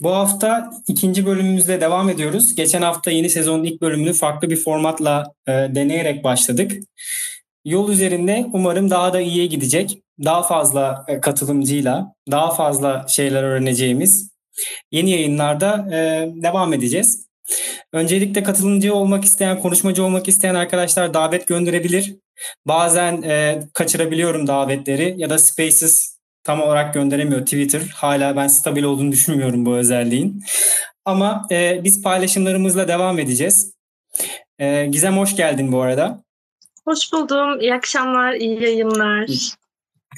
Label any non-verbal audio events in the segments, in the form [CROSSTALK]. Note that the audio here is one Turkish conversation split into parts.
Bu hafta ikinci bölümümüzle devam ediyoruz. Geçen hafta yeni sezonun ilk bölümünü farklı bir formatla e, deneyerek başladık. Yol üzerinde umarım daha da iyiye gidecek. Daha fazla e, katılımcıyla, daha fazla şeyler öğreneceğimiz yeni yayınlarda e, devam edeceğiz. Öncelikle katılımcı olmak isteyen, konuşmacı olmak isteyen arkadaşlar davet gönderebilir. Bazen e, kaçırabiliyorum davetleri ya da Spaces tam olarak gönderemiyor Twitter. Hala ben stabil olduğunu düşünmüyorum bu özelliğin. Ama e, biz paylaşımlarımızla devam edeceğiz. E, Gizem hoş geldin bu arada. Hoş buldum. İyi akşamlar, iyi yayınlar.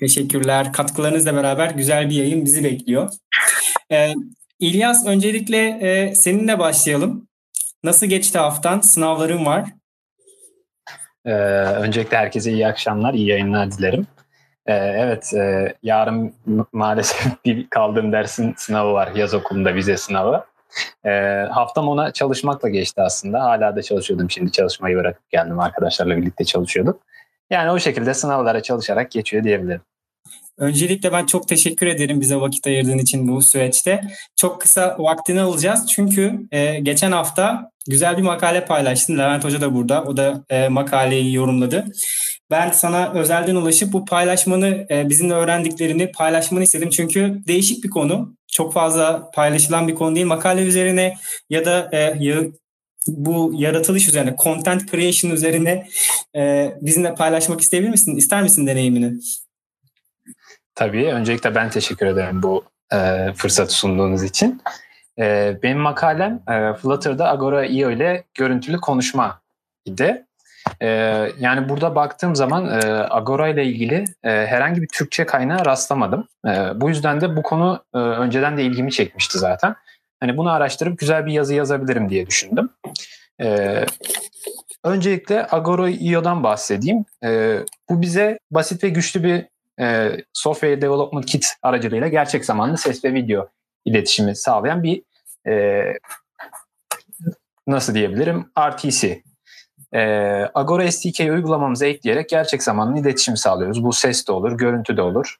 Teşekkürler. Katkılarınızla beraber güzel bir yayın bizi bekliyor. Ee, İlyas öncelikle e, seninle başlayalım. Nasıl geçti haftan? Sınavların var. Ee, öncelikle herkese iyi akşamlar, iyi yayınlar dilerim. Ee, evet, e, yarın maalesef [LAUGHS] bir kaldığım dersin sınavı var, yaz okulunda vize sınavı. Ee, haftam ona çalışmakla geçti aslında. Hala da çalışıyordum. Şimdi çalışmayı bırakıp geldim. Arkadaşlarla birlikte çalışıyorduk. Yani o şekilde sınavlara çalışarak geçiyor diyebilirim. Öncelikle ben çok teşekkür ederim bize vakit ayırdığın için bu süreçte. Çok kısa vaktini alacağız çünkü e, geçen hafta güzel bir makale paylaştın. Levent Hoca da burada. O da e, makaleyi yorumladı. Ben sana özelden ulaşıp bu paylaşmanı, e, bizimle öğrendiklerini paylaşmanı istedim. Çünkü değişik bir konu. Çok fazla paylaşılan bir konu değil. Makale üzerine ya da e, ya, bu yaratılış üzerine, content creation üzerine e, bizimle paylaşmak isteyebilir misin? İster misin deneyimini? Tabii. Öncelikle ben teşekkür ederim bu e, fırsatı sunduğunuz için. E, benim makalem e, Flutter'da Agora IO ile görüntülü konuşma idi. E, yani burada baktığım zaman e, Agora ile ilgili e, herhangi bir Türkçe kaynağı rastlamadım. E, bu yüzden de bu konu e, önceden de ilgimi çekmişti zaten. Hani bunu araştırıp güzel bir yazı yazabilirim diye düşündüm. E, öncelikle Agora IO'dan bahsedeyim. E, bu bize basit ve güçlü bir e, Software Development Kit aracılığıyla gerçek zamanlı ses ve video iletişimi sağlayan bir e, nasıl diyebilirim RTC. E, Agora SDK uygulamamıza ekleyerek gerçek zamanlı iletişim sağlıyoruz. Bu ses de olur, görüntü de olur.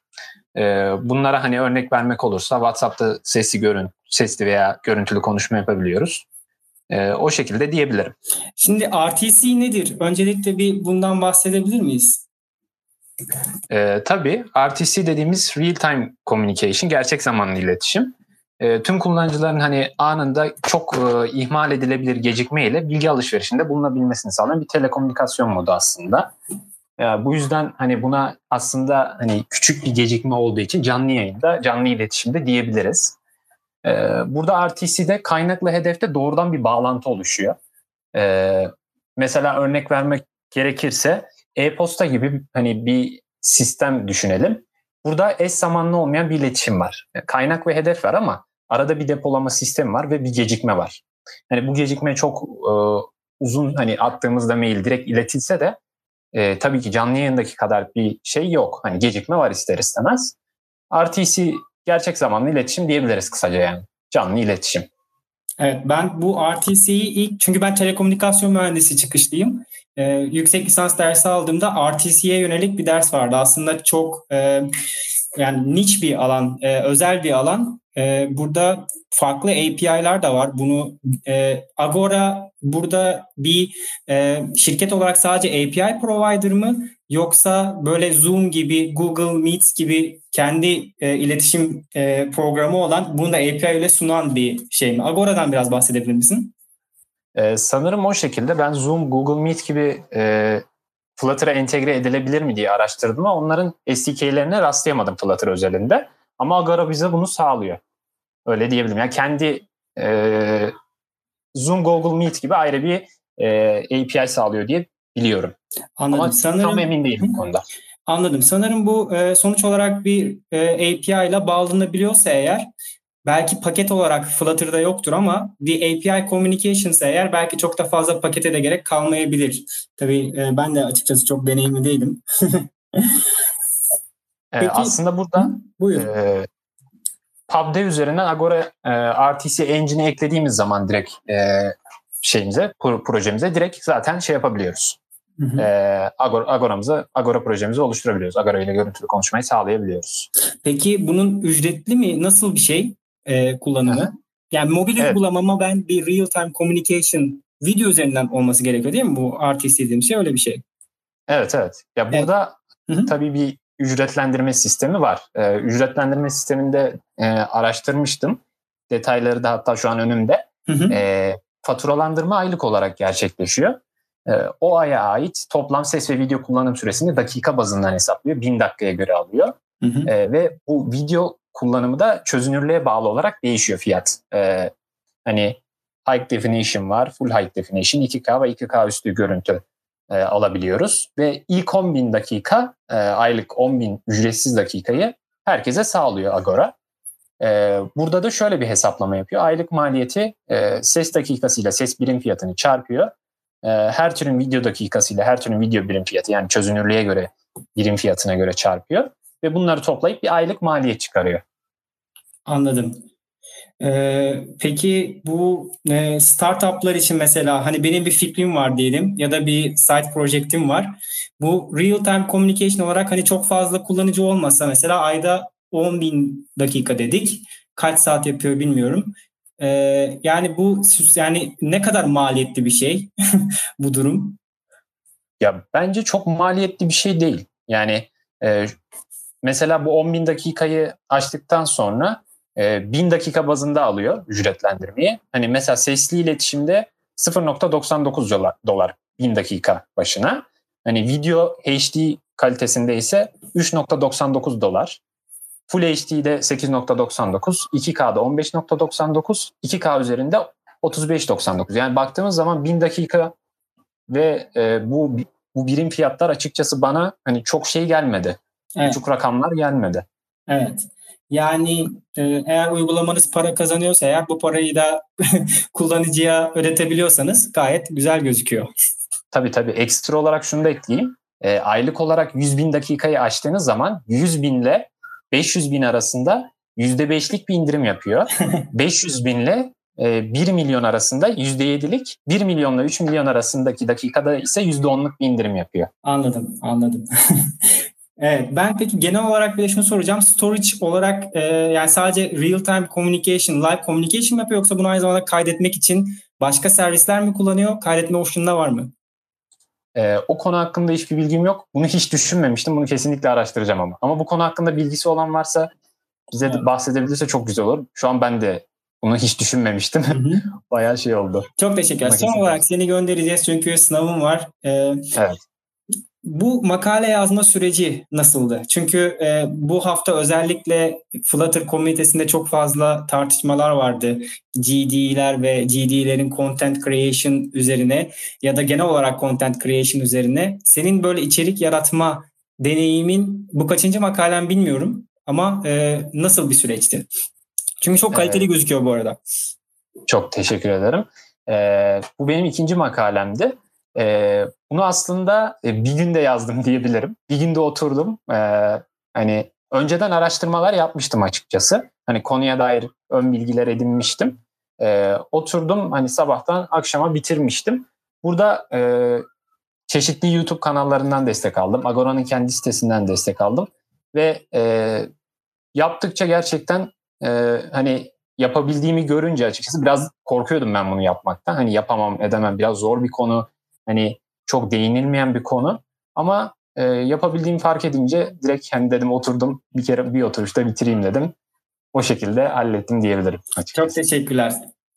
E, bunlara hani örnek vermek olursa WhatsApp'ta sesli görün, sesli veya görüntülü konuşma yapabiliyoruz. E, o şekilde diyebilirim. Şimdi RTC nedir? Öncelikle bir bundan bahsedebilir miyiz? E, tabii RTC dediğimiz Real Time Communication, gerçek zamanlı iletişim. E, tüm kullanıcıların hani anında çok e, ihmal edilebilir gecikme ile bilgi alışverişinde bulunabilmesini sağlayan bir telekomünikasyon modu aslında. E, bu yüzden hani buna aslında hani küçük bir gecikme olduğu için canlı yayında, canlı iletişimde diyebiliriz. E, burada RTC'de kaynakla hedefte doğrudan bir bağlantı oluşuyor. E, mesela örnek vermek gerekirse e-posta gibi hani bir sistem düşünelim. Burada eş zamanlı olmayan bir iletişim var. Kaynak ve hedef var ama arada bir depolama sistemi var ve bir gecikme var. Hani bu gecikme çok e, uzun hani attığımızda mail direkt iletilse de e, tabii ki canlı yayındaki kadar bir şey yok. Hani gecikme var ister istemez. RTC gerçek zamanlı iletişim diyebiliriz kısaca yani. Canlı iletişim. Evet ben bu RTC'yi ilk çünkü ben telekomünikasyon mühendisi çıkışlıyım. Ee, yüksek lisans dersi aldığımda RTC'ye yönelik bir ders vardı. Aslında çok e, yani niche bir alan, e, özel bir alan. E, burada farklı API'lar da var. Bunu e, Agora burada bir e, şirket olarak sadece API provider mı yoksa böyle Zoom gibi, Google Meet gibi kendi e, iletişim e, programı olan bunu da API ile sunan bir şey mi? Agora'dan biraz bahsedebilir misin? Ee, sanırım o şekilde ben Zoom, Google Meet gibi e, Flutter'a entegre edilebilir mi diye araştırdım ama onların SDK'lerine rastlayamadım Flutter özelinde. Ama Agora bize bunu sağlıyor. Öyle diyebilirim. Yani kendi e, Zoom, Google Meet gibi ayrı bir e, API sağlıyor diye biliyorum. Anladım. Ama Sanırım, tam emin değilim bu konuda. Anladım. Sanırım bu e, sonuç olarak bir e, API ile bağlanabiliyorsa eğer belki paket olarak Flutter'da yoktur ama bir API Communications eğer belki çok da fazla pakete de gerek kalmayabilir. Tabii e, ben de açıkçası çok deneyimli değilim. [LAUGHS] Peki, aslında burada buyur. E, PubDev üzerinden Agora e, RTC Engine'i eklediğimiz zaman direkt e, şeyimize, projemize direkt zaten şey yapabiliyoruz. Hı hı. E, Agora, Agora'mızı, Agora projemizi oluşturabiliyoruz. Agora ile görüntülü konuşmayı sağlayabiliyoruz. Peki bunun ücretli mi? Nasıl bir şey? E, kullanımı? Yani mobil Evet. uygulamama ben bir real time communication video üzerinden olması gerekiyor değil mi? Bu RTC dediğim şey öyle bir şey. Evet evet. Ya burada hı. tabii bir ücretlendirme sistemi var. Ee, ücretlendirme sisteminde e, araştırmıştım. Detayları da hatta şu an önümde. Hı hı. E, faturalandırma aylık olarak gerçekleşiyor. E, o aya ait toplam ses ve video kullanım süresini dakika bazından hesaplıyor. Bin dakikaya göre alıyor. Hı hı. E, ve bu video kullanımı da çözünürlüğe bağlı olarak değişiyor fiyat. E, hani high definition var, full high definition, 2K ve 2K üstü görüntü e, alabiliyoruz. Ve ilk 10 bin dakika, e, aylık 10 bin ücretsiz dakikayı herkese sağlıyor Agora. E, burada da şöyle bir hesaplama yapıyor. Aylık maliyeti e, ses dakikasıyla ses birim fiyatını çarpıyor. E, her türün video dakikasıyla her türün video birim fiyatı yani çözünürlüğe göre birim fiyatına göre çarpıyor. Ve bunları toplayıp bir aylık maliyet çıkarıyor. Anladım. Ee, peki bu e, startuplar için mesela hani benim bir fikrim var diyelim ya da bir site projektim var. Bu real time communication olarak hani çok fazla kullanıcı olmasa mesela ayda 10 bin dakika dedik. Kaç saat yapıyor bilmiyorum. Ee, yani bu yani ne kadar maliyetli bir şey [LAUGHS] bu durum? Ya bence çok maliyetli bir şey değil. Yani e, mesela bu 10 bin dakikayı açtıktan sonra e, 1000 dakika bazında alıyor ücretlendirmeyi. Hani mesela sesli iletişimde 0.99 dolar, dolar 1000 dakika başına. Hani video HD kalitesinde ise 3.99 dolar. Full HD'de 8.99, 2K'da 15.99, 2K üzerinde 35.99. Yani baktığımız zaman 1000 dakika ve e, bu bu birim fiyatlar açıkçası bana hani çok şey gelmedi. Evet. Küçük rakamlar gelmedi. Evet. Yani e, eğer uygulamanız para kazanıyorsa eğer bu parayı da [LAUGHS] kullanıcıya ödetebiliyorsanız gayet güzel gözüküyor. Tabii tabii ekstra olarak şunu da ekleyeyim. E, aylık olarak 100 bin dakikayı açtığınız zaman 100 binle 500 bin arasında %5'lik bir indirim yapıyor. [LAUGHS] 500 binle e, 1 milyon arasında %7'lik, 1 milyonla 3 milyon arasındaki dakikada ise %10'luk bir indirim yapıyor. Anladım, anladım. [LAUGHS] evet, ben peki genel olarak bir de şunu soracağım. Storage olarak e, yani sadece real time communication, live communication mi yapıyor yoksa bunu aynı zamanda kaydetmek için başka servisler mi kullanıyor? Kaydetme option'da var mı? E, o konu hakkında hiçbir bilgim yok. Bunu hiç düşünmemiştim. Bunu kesinlikle araştıracağım ama. Ama bu konu hakkında bilgisi olan varsa bize Evet. de bahsedebilirse çok güzel olur. Şu an ben de bunu hiç düşünmemiştim. Hı hı. [LAUGHS] Bayağı şey oldu. Çok teşekkürler. Son olarak seni göndereceğiz çünkü sınavım var. Ee, Evet. Bu makale yazma süreci nasıldı? Çünkü e, bu hafta özellikle Flutter komünitesinde çok fazla tartışmalar vardı. GD'ler ve GD'lerin content creation üzerine ya da genel olarak content creation üzerine. Senin böyle içerik yaratma deneyimin bu kaçıncı makalen bilmiyorum ama e, nasıl bir süreçti? Çünkü çok kaliteli Evet. gözüküyor bu arada. Çok teşekkür ederim. Ee, bu benim ikinci makalemdi. Ee, bunu aslında e, bir günde yazdım [LAUGHS] diyebilirim. Bir günde oturdum. Ee, hani önceden araştırmalar yapmıştım açıkçası. Hani konuya dair ön bilgiler edinmiştim. Ee, oturdum hani sabahtan akşama bitirmiştim. Burada e, çeşitli YouTube kanallarından destek aldım. Agora'nın kendi sitesinden destek aldım. Ve e, yaptıkça gerçekten e, hani yapabildiğimi görünce açıkçası biraz korkuyordum ben bunu yapmaktan. Hani yapamam, edemem. Biraz zor bir konu. Hani çok değinilmeyen bir konu. Ama e, yapabildiğimi fark edince direkt hani dedim oturdum bir kere bir oturuşta bitireyim dedim. O şekilde hallettim diyebilirim açıkçası. Çok teşekkürler.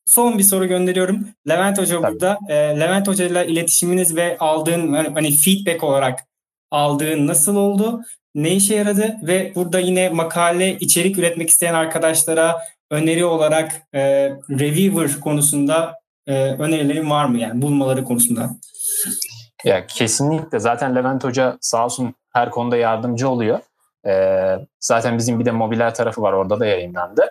Son bir soru gönderiyorum. Levent Hoca Tabii. burada. E, Levent Hoca ile iletişiminiz ve aldığın hani hani feedback olarak aldığın nasıl oldu? Ne işe yaradı? Ve burada yine makale içerik üretmek isteyen arkadaşlara öneri olarak e, reviewer konusunda e, önerilerin var mı yani bulmaları konusunda? Ya kesinlikle zaten Levent Hoca sağ olsun her konuda yardımcı oluyor. Ee, zaten bizim bir de mobiler tarafı var orada da yayınlandı.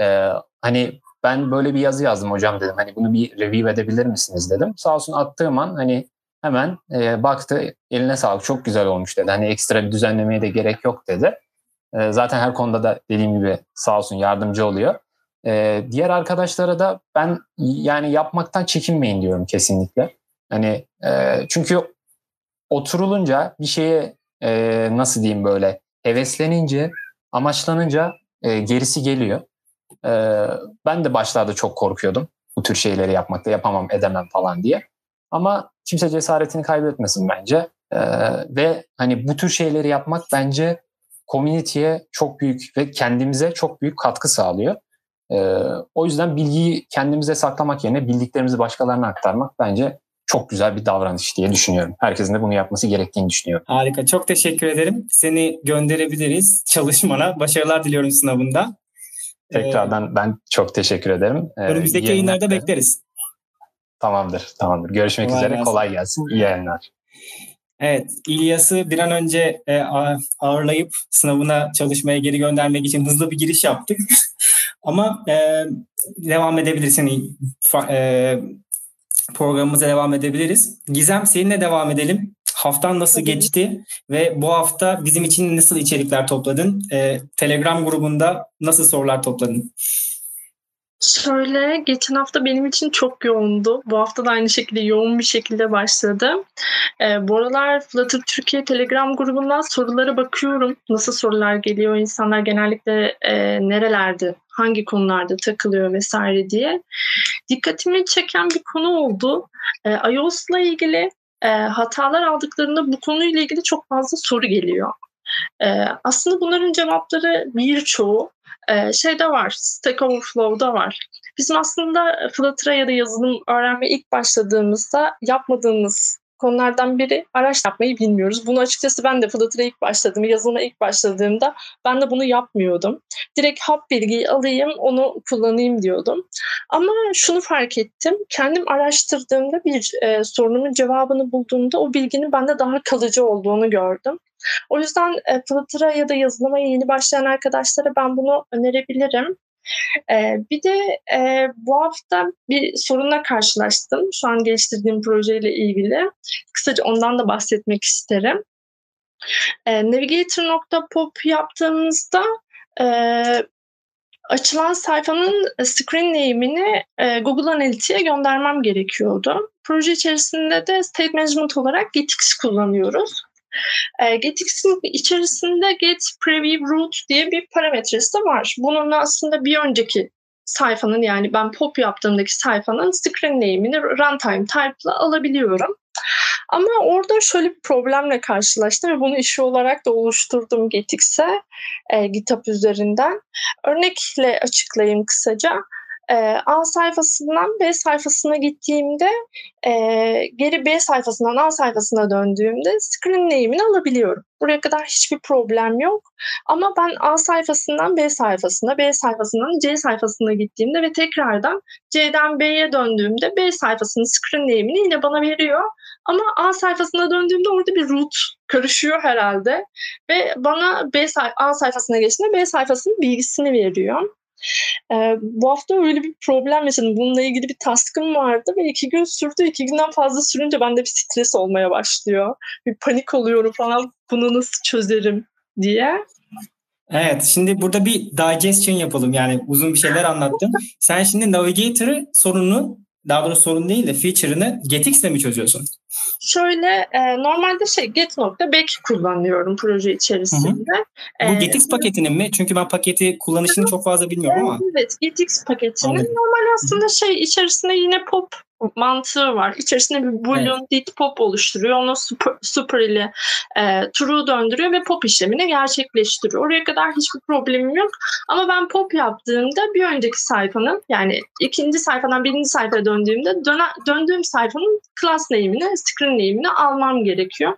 Ee, hani ben böyle bir yazı yazdım hocam dedim. Hani bunu bir review edebilir misiniz dedim. Sağ olsun attığım an hani hemen e, baktı eline sağlık çok güzel olmuş dedi. Hani ekstra bir düzenlemeye de gerek yok dedi. Ee, zaten her konuda da dediğim gibi sağ olsun yardımcı oluyor. Ee, diğer arkadaşlara da ben yani yapmaktan çekinmeyin diyorum kesinlikle. Hani e, çünkü oturulunca bir şeye e, nasıl diyeyim böyle heveslenince, amaçlanınca e, gerisi geliyor. Ee, ben de başlarda çok korkuyordum. Bu tür şeyleri yapmakta yapamam edemem falan diye. Ama kimse cesaretini kaybetmesin bence. Ee, ve hani bu tür şeyleri yapmak bence community'ye çok büyük ve kendimize çok büyük katkı sağlıyor. Ee, o yüzden bilgiyi kendimize saklamak yerine bildiklerimizi başkalarına aktarmak bence çok güzel bir davranış diye düşünüyorum. Herkesin de bunu yapması gerektiğini düşünüyorum. Harika. Çok teşekkür ederim. Seni gönderebiliriz çalışmana. Başarılar diliyorum sınavında. Tekrardan ben çok teşekkür ederim. Ee, önümüzdeki yayınlarda bekleriz. Tamamdır, tamamdır. Görüşmek kolay üzere. Gelsin. Kolay gelsin. İyi yayınlar. Evet, İlyas'ı bir an önce e, ağırlayıp sınavına çalışmaya geri göndermek için hızlı bir giriş yaptık. [LAUGHS] Ama e, devam edebilirsin. E, programımıza devam edebiliriz. Gizem seninle devam edelim. Haftan nasıl Tabii. geçti ve bu hafta bizim için nasıl içerikler topladın? E, Telegram grubunda nasıl sorular topladın? Şöyle geçen hafta benim için çok yoğundu. Bu hafta da aynı şekilde yoğun bir şekilde başladı. Ee, bu aralar Flutter Türkiye Telegram grubundan sorulara bakıyorum. Nasıl sorular geliyor? İnsanlar genellikle e, nerelerde, hangi konularda takılıyor vesaire diye. Dikkatimi çeken bir konu oldu. E, iOS'la ilgili e, hatalar aldıklarında bu konuyla ilgili çok fazla soru geliyor. E, aslında bunların cevapları birçoğu e, şeyde var, Stack Overflow'da var. Bizim aslında Flutter'a ya da yazılım öğrenmeye ilk başladığımızda yapmadığımız konulardan biri araç yapmayı bilmiyoruz. Bunu açıkçası ben de Flutter'a ilk başladığım, yazılıma ilk başladığımda ben de bunu yapmıyordum. Direkt hap bilgiyi alayım, onu kullanayım diyordum. Ama şunu fark ettim. Kendim araştırdığımda bir e, sorunumun cevabını bulduğumda o bilginin bende daha kalıcı olduğunu gördüm. O yüzden e, Flutter'a ya da yazılıma yeni başlayan arkadaşlara ben bunu önerebilirim. Ee, bir de e, bu hafta bir sorunla karşılaştım. Şu an geliştirdiğim projeyle ilgili. Kısaca ondan da bahsetmek isterim. E, Navigator.pop yaptığımızda e, açılan sayfanın screen name'ini e, Google Analytics'e göndermem gerekiyordu. Proje içerisinde de state management olarak GetX kullanıyoruz. E, GetX'in içerisinde Get Preview Route diye bir parametresi de var. Bunun aslında bir önceki sayfanın yani ben pop yaptığımdaki sayfanın screen name'ini runtime type'la alabiliyorum. Ama orada şöyle bir problemle karşılaştım ve bunu işi olarak da oluşturdum GetX'e e, GitHub üzerinden. Örnekle açıklayayım kısaca e, A sayfasından B sayfasına gittiğimde e, geri B sayfasından A sayfasına döndüğümde screen name'ini alabiliyorum. Buraya kadar hiçbir problem yok. Ama ben A sayfasından B sayfasına, B sayfasından C sayfasına gittiğimde ve tekrardan C'den B'ye döndüğümde B sayfasının screen name'ini yine bana veriyor. Ama A sayfasına döndüğümde orada bir root karışıyor herhalde. Ve bana B say A sayfasına geçtiğinde B sayfasının bilgisini veriyor. Ee, bu hafta öyle bir problem yaşadım. Bununla ilgili bir taskım vardı ve iki gün sürdü. İki günden fazla sürünce bende bir stres olmaya başlıyor. Bir panik oluyorum falan. Bunu nasıl çözerim diye. Evet, şimdi burada bir digestion yapalım. Yani uzun bir şeyler anlattım. Sen şimdi Navigator'ı sorunu, daha doğrusu sorun değil de feature'ını GetX'le mi çözüyorsun? Şöyle e, normalde şey get.back kullanıyorum proje içerisinde. Hı hı. Bu GetX paketinin mi? Çünkü ben paketi kullanışını çok fazla bilmiyorum ama. Evet, GetX paketinin. Normal aslında şey içerisinde yine pop mantığı var. İçerisinde bir boolean evet. dit pop oluşturuyor. Onu super, super ile e, true döndürüyor ve pop işlemini gerçekleştiriyor. Oraya kadar hiçbir problemim yok. Ama ben pop yaptığımda bir önceki sayfanın yani ikinci sayfadan birinci sayfaya döndüğümde döne, döndüğüm sayfanın class name'ini, screen name'ini almam gerekiyor.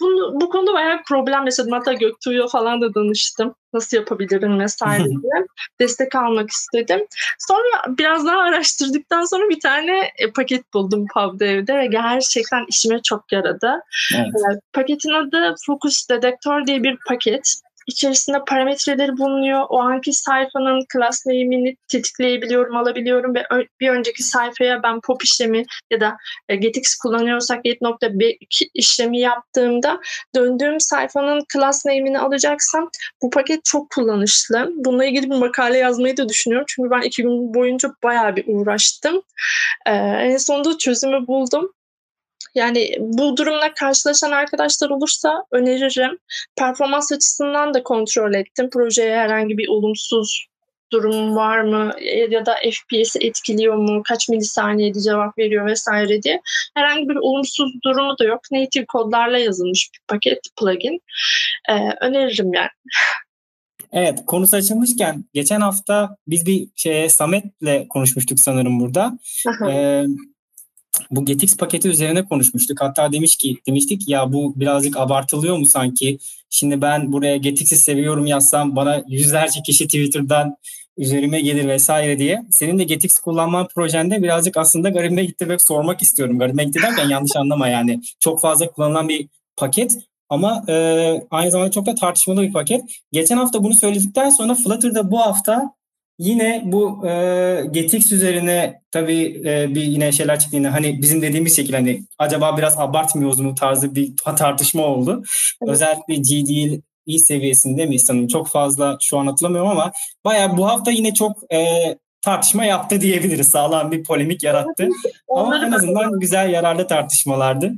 Bunu, bu konuda bayağı problem yaşadım. Hatta Göktuğ'ya falan da danıştım. Nasıl yapabilirim vesaire diye. Destek almak istedim. Sonra biraz daha araştırdıktan sonra bir tane e, paket buldum Pubdev'de ve gerçekten işime çok yaradı. Evet. E, paketin adı Focus Detector diye bir paket içerisinde parametreleri bulunuyor. O anki sayfanın class name'ini tetikleyebiliyorum, alabiliyorum ve bir önceki sayfaya ben pop işlemi ya da e, getx kullanıyorsak get.b işlemi yaptığımda döndüğüm sayfanın class name'ini alacaksam bu paket çok kullanışlı. Bununla ilgili bir makale yazmayı da düşünüyorum. Çünkü ben iki gün boyunca bayağı bir uğraştım. Ee, en sonunda çözümü buldum. Yani bu durumla karşılaşan arkadaşlar olursa öneririm. Performans açısından da kontrol ettim. Projeye herhangi bir olumsuz durum var mı ya da FPS'i etkiliyor mu, kaç milisaniyede cevap veriyor vesaire diye. Herhangi bir olumsuz durumu da yok. Native kodlarla yazılmış bir paket plugin. Ee, öneririm yani. Evet konusu açılmışken geçen hafta biz bir şey Samet'le konuşmuştuk sanırım burada. ee, bu Getix paketi üzerine konuşmuştuk. Hatta demiş ki demiştik ya bu birazcık abartılıyor mu sanki? Şimdi ben buraya Getix'i seviyorum yazsam bana yüzlerce kişi Twitter'dan üzerime gelir vesaire diye. Senin de Getix kullanman projende birazcık aslında garibime gitti ve sormak istiyorum. Garibime gitti derken yanlış anlama yani. Çok fazla kullanılan bir paket ama e, aynı zamanda çok da tartışmalı bir paket. Geçen hafta bunu söyledikten sonra Flutter'da bu hafta Yine bu e, Getix üzerine tabii e, bir yine şeyler çıktı yine hani bizim dediğimiz şekilde hani acaba biraz abartmıyoruz mu tarzı bir tartışma oldu. Evet. Özellikle GDL iyi seviyesinde mi sanırım çok fazla şu an hatırlamıyorum ama bayağı bu hafta yine çok e, tartışma yaptı diyebiliriz. Sağlam bir polemik yarattı. ama en azından güzel yararlı tartışmalardı.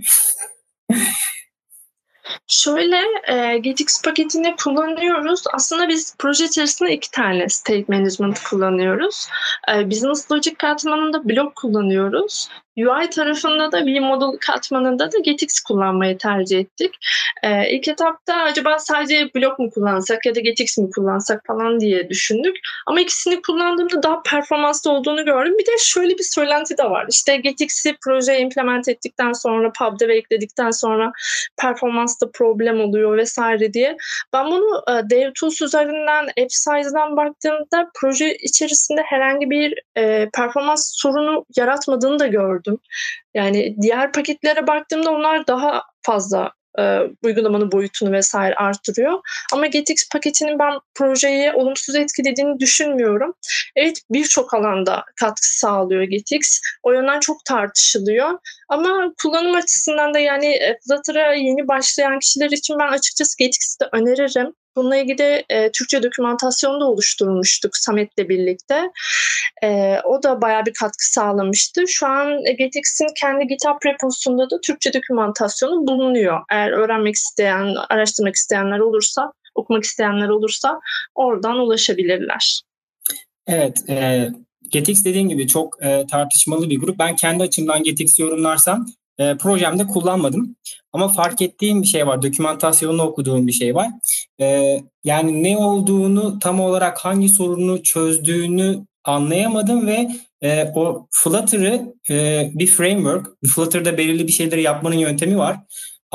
Şöyle e, GetX paketini kullanıyoruz. Aslında biz proje içerisinde iki tane state management kullanıyoruz. E, Business Logic katmanında blok kullanıyoruz. UI tarafında da V-Model katmanında da GetX kullanmayı tercih ettik. Ee, ilk etapta acaba sadece blok mu kullansak ya da GetX mi kullansak falan diye düşündük. Ama ikisini kullandığımda daha performanslı olduğunu gördüm. Bir de şöyle bir söylenti de var. İşte GetX'i projeye implement ettikten sonra, pub'de ve ekledikten sonra performansta problem oluyor vesaire diye. Ben bunu e, DevTools üzerinden, App baktığımda proje içerisinde herhangi bir e, performans sorunu yaratmadığını da gördüm gördüm. Yani diğer paketlere baktığımda onlar daha fazla e, uygulamanın boyutunu vesaire arttırıyor. Ama GetX paketinin ben projeyi olumsuz etkilediğini düşünmüyorum. Evet birçok alanda katkı sağlıyor GetX. O yönden çok tartışılıyor. Ama kullanım açısından da yani e, Flutter'a yeni başlayan kişiler için ben açıkçası GetX'i de öneririm. Bununla ilgili e, Türkçe dokümantasyon da oluşturmuştuk Samet'le birlikte. E, o da bayağı bir katkı sağlamıştı. Şu an GetX'in kendi GitHub reposunda da Türkçe dokümantasyonu bulunuyor. Eğer öğrenmek isteyen, araştırmak isteyenler olursa, okumak isteyenler olursa oradan ulaşabilirler. Evet, e, GetX dediğin gibi çok e, tartışmalı bir grup. Ben kendi açımdan GetX yorumlarsam e, projemde kullanmadım. Ama fark ettiğim bir şey var. Dokümantasyonunu okuduğum bir şey var. E, yani ne olduğunu tam olarak hangi sorunu çözdüğünü anlayamadım ve e, o Flutter'ı e, bir framework, Flutter'da belirli bir şeyleri yapmanın yöntemi var.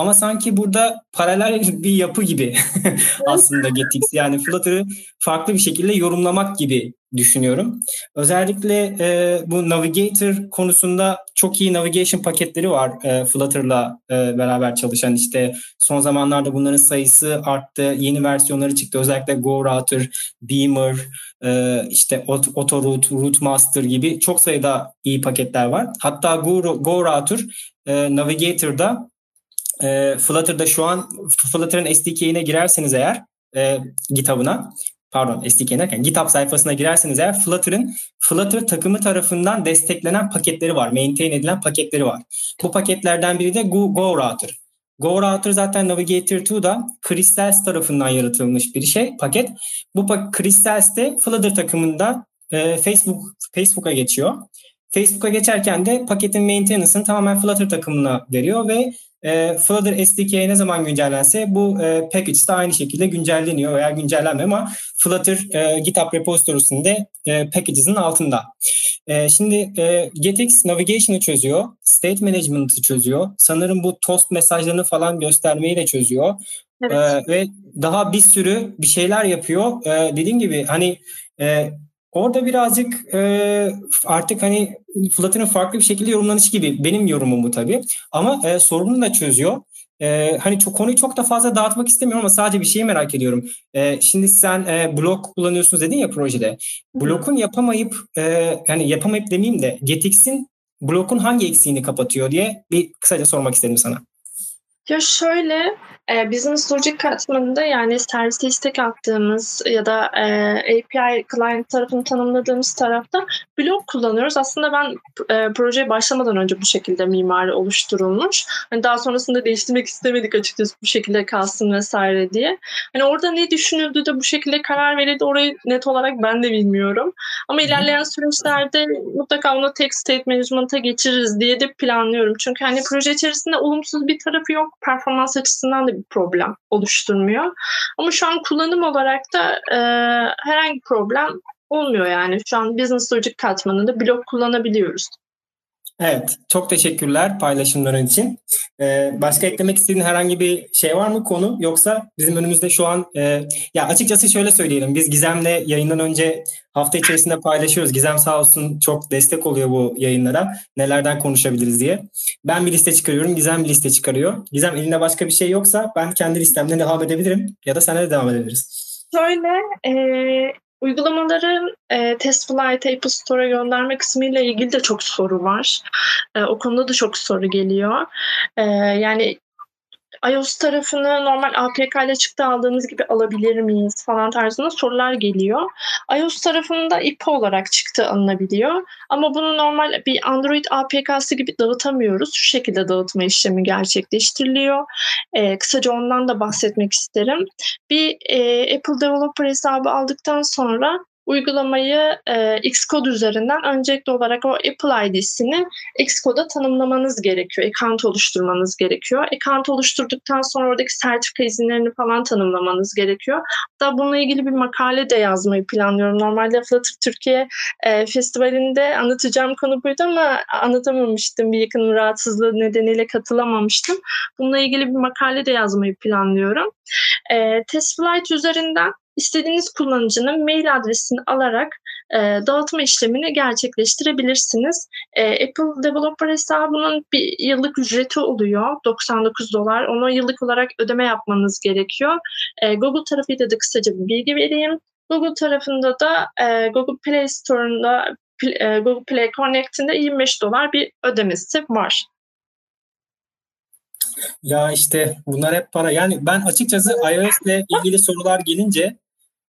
Ama sanki burada paralel [LAUGHS] bir yapı gibi [LAUGHS] aslında Getix. Yani Flutter'ı farklı bir şekilde yorumlamak gibi düşünüyorum. Özellikle e, bu Navigator konusunda çok iyi navigation paketleri var e, Flutter'la e, beraber çalışan. İşte son zamanlarda bunların sayısı arttı. Yeni versiyonları çıktı. Özellikle GoRouter, Beamer, e, işte AutoRoute, Route gibi çok sayıda iyi paketler var. Hatta Go, e, Navigator'da e, Flutter'da şu an Flutter'ın SDK'ine girerseniz eğer e, GitHub'ına pardon SDK derken GitHub sayfasına girerseniz eğer Flutter'ın Flutter takımı tarafından desteklenen paketleri var. Maintain edilen paketleri var. Bu paketlerden biri de Go, Go Router. Go Router zaten Navigator 2'da Crystals tarafından yaratılmış bir şey, paket. Bu Crystals de Flutter takımında e, Facebook Facebook'a geçiyor. Facebook'a geçerken de paketin maintenance'ını tamamen Flutter takımına veriyor ve e, Flutter SDK ne zaman güncellense bu e, package de aynı şekilde güncelleniyor veya güncellenmiyor ama Flutter e, GitHub repository'sinde e, packages'ın altında. E, şimdi e, GetX Navigation'ı çözüyor, State Management'ı çözüyor. Sanırım bu toast mesajlarını falan göstermeyi de çözüyor. Evet. E, ve daha bir sürü bir şeyler yapıyor. E, dediğim gibi hani e, Orada birazcık e, artık hani Flutter'ın farklı bir şekilde yorumlanışı gibi benim yorumum bu tabii. Ama e, sorunu da çözüyor. E, hani çok konuyu çok da fazla dağıtmak istemiyorum ama sadece bir şeyi merak ediyorum. E, şimdi sen e, blok kullanıyorsunuz dedin ya projede. Blokun yapamayıp e, yani yapamayıp demeyeyim de Getix'in blokun hangi eksiğini kapatıyor diye bir kısaca sormak istedim sana. Ya şöyle business logic katmanında yani servise istek attığımız ya da e, API client tarafını tanımladığımız tarafta blok kullanıyoruz. Aslında ben e, projeye başlamadan önce bu şekilde mimari oluşturulmuş. Hani daha sonrasında değiştirmek istemedik açıkçası bu şekilde kalsın vesaire diye. Hani orada ne düşünüldü de bu şekilde karar verildi orayı net olarak ben de bilmiyorum. Ama ilerleyen süreçlerde mutlaka onu tek state management'a geçiririz diye de planlıyorum. Çünkü hani proje içerisinde olumsuz bir tarafı yok. Performans açısından da bir problem oluşturmuyor. Ama şu an kullanım olarak da e, herhangi bir problem olmuyor yani. Şu an business logic katmanında blok kullanabiliyoruz. Evet, çok teşekkürler paylaşımların için. Ee, başka eklemek istediğin herhangi bir şey var mı konu? Yoksa bizim önümüzde şu an, e, ya açıkçası şöyle söyleyelim. Biz Gizem'le yayından önce hafta içerisinde paylaşıyoruz. Gizem sağ olsun çok destek oluyor bu yayınlara. Nelerden konuşabiliriz diye. Ben bir liste çıkarıyorum, Gizem bir liste çıkarıyor. Gizem elinde başka bir şey yoksa ben kendi listemden devam edebilirim. Ya da sana de devam edebiliriz. Şöyle, e, Uygulamaların e, test flight Apple Store'a gönderme kısmı ile ilgili de çok soru var. E, o konuda da çok soru geliyor. E, yani iOS tarafını normal APK ile çıktı aldığımız gibi alabilir miyiz falan tarzında sorular geliyor. iOS tarafında IP olarak çıktı alınabiliyor. Ama bunu normal bir Android APK'sı gibi dağıtamıyoruz. Şu şekilde dağıtma işlemi gerçekleştiriliyor. Ee, kısaca ondan da bahsetmek isterim. Bir e, Apple Developer hesabı aldıktan sonra uygulamayı e, Xcode üzerinden öncelikli olarak o Apple ID'sini Xcode'a tanımlamanız gerekiyor. Account oluşturmanız gerekiyor. Account oluşturduktan sonra oradaki sertifika izinlerini falan tanımlamanız gerekiyor. Hatta bununla ilgili bir makale de yazmayı planlıyorum. Normalde Flutter Türkiye e, festivalinde anlatacağım konu buydu ama anlatamamıştım. Bir yakın rahatsızlığı nedeniyle katılamamıştım. Bununla ilgili bir makale de yazmayı planlıyorum. E, TestFlight üzerinden istediğiniz kullanıcının mail adresini alarak e, dağıtma işlemini gerçekleştirebilirsiniz. E, Apple Developer hesabının bir yıllık ücreti oluyor. 99 dolar. Onu yıllık olarak ödeme yapmanız gerekiyor. E, Google tarafıyla da kısaca bir bilgi vereyim. Google tarafında da e, Google Play Store'unda e, Google Play Connect'inde 25 dolar bir ödemesi var. Ya işte bunlar hep para. Yani ben açıkçası iOS ile ilgili sorular gelince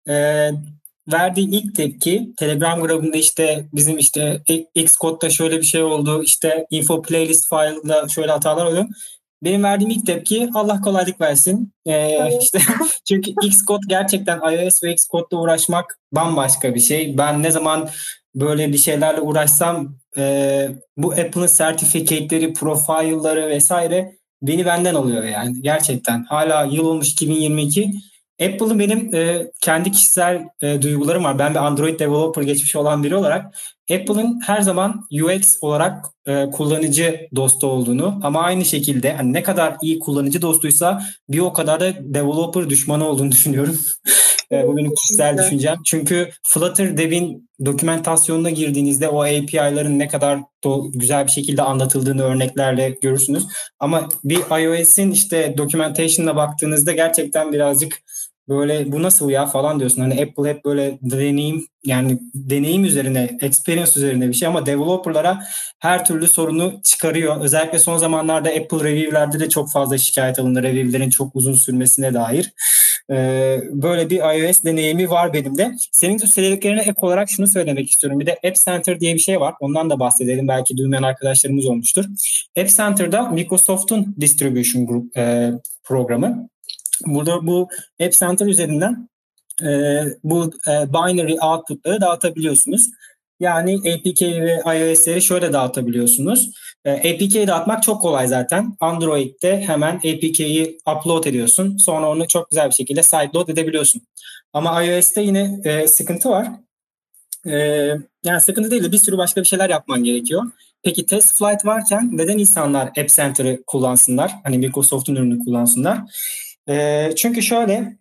e, verdiği ilk tepki Telegram grubunda işte bizim işte Xcode'da şöyle bir şey oldu. işte info playlist file'da şöyle hatalar oldu. Benim verdiğim ilk tepki Allah kolaylık versin. Ee, işte [LAUGHS] çünkü Xcode gerçekten iOS ve Xcode'da uğraşmak bambaşka bir şey. Ben ne zaman böyle bir şeylerle uğraşsam e, bu Apple'ın sertifikate'leri, profilleri vesaire beni benden alıyor yani gerçekten. Hala yıl olmuş 2022 Apple'ın benim e, kendi kişisel e, duygularım var. Ben bir Android developer geçmiş olan biri olarak Apple'ın her zaman UX olarak e, kullanıcı dostu olduğunu ama aynı şekilde hani ne kadar iyi kullanıcı dostuysa bir o kadar da developer düşmanı olduğunu [LAUGHS] düşünüyorum. E, bu benim kişisel düşüncem. Çünkü Flutter Dev'in dokümentasyonuna girdiğinizde o API'ların ne kadar do- güzel bir şekilde anlatıldığını örneklerle görürsünüz. Ama bir iOS'in işte documentation'ına baktığınızda gerçekten birazcık böyle bu nasıl ya falan diyorsun. Hani Apple hep böyle deneyim yani deneyim üzerine, experience üzerine bir şey ama developerlara her türlü sorunu çıkarıyor. Özellikle son zamanlarda Apple review'lerde de çok fazla şikayet alındı. Review'lerin çok uzun sürmesine dair. Ee, böyle bir iOS deneyimi var benim de. Senin söylediklerine ek olarak şunu söylemek istiyorum. Bir de App Center diye bir şey var. Ondan da bahsedelim. Belki duymayan arkadaşlarımız olmuştur. App Center'da Microsoft'un distribution group, e, programı. Burada bu App Center üzerinden e, bu e, binary output'ları dağıtabiliyorsunuz. Yani APK ve iOS'leri şöyle dağıtabiliyorsunuz. E, APK'yi dağıtmak çok kolay zaten. Android'de hemen APK'yi upload ediyorsun. Sonra onu çok güzel bir şekilde sideload edebiliyorsun. Ama iOS'te yine e, sıkıntı var. E, yani sıkıntı değil de bir sürü başka bir şeyler yapman gerekiyor. Peki test flight varken neden insanlar App Center'ı kullansınlar? Hani Microsoft'un ürünü kullansınlar? E, çünkü şöyle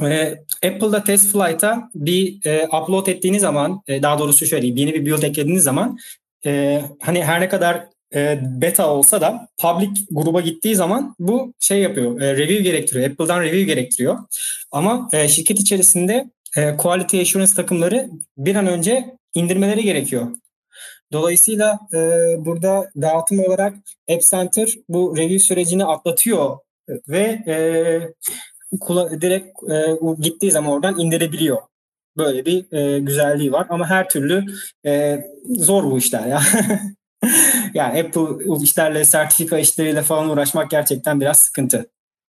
e, Apple'da test flight'a bir e, upload ettiğiniz zaman e, daha doğrusu şöyle yeni bir build eklediğiniz zaman e, hani her ne kadar e, beta olsa da public gruba gittiği zaman bu şey yapıyor. E, review gerektiriyor. Apple'dan review gerektiriyor. Ama e, şirket içerisinde e, quality assurance takımları bir an önce indirmeleri gerekiyor. Dolayısıyla e, burada dağıtım olarak App Center bu review sürecini atlatıyor ve e, kula, direkt e, gittiği zaman oradan indirebiliyor. Böyle bir e, güzelliği var ama her türlü e, zor bu işler ya. [LAUGHS] yani Apple işlerle, sertifika işleriyle falan uğraşmak gerçekten biraz sıkıntı.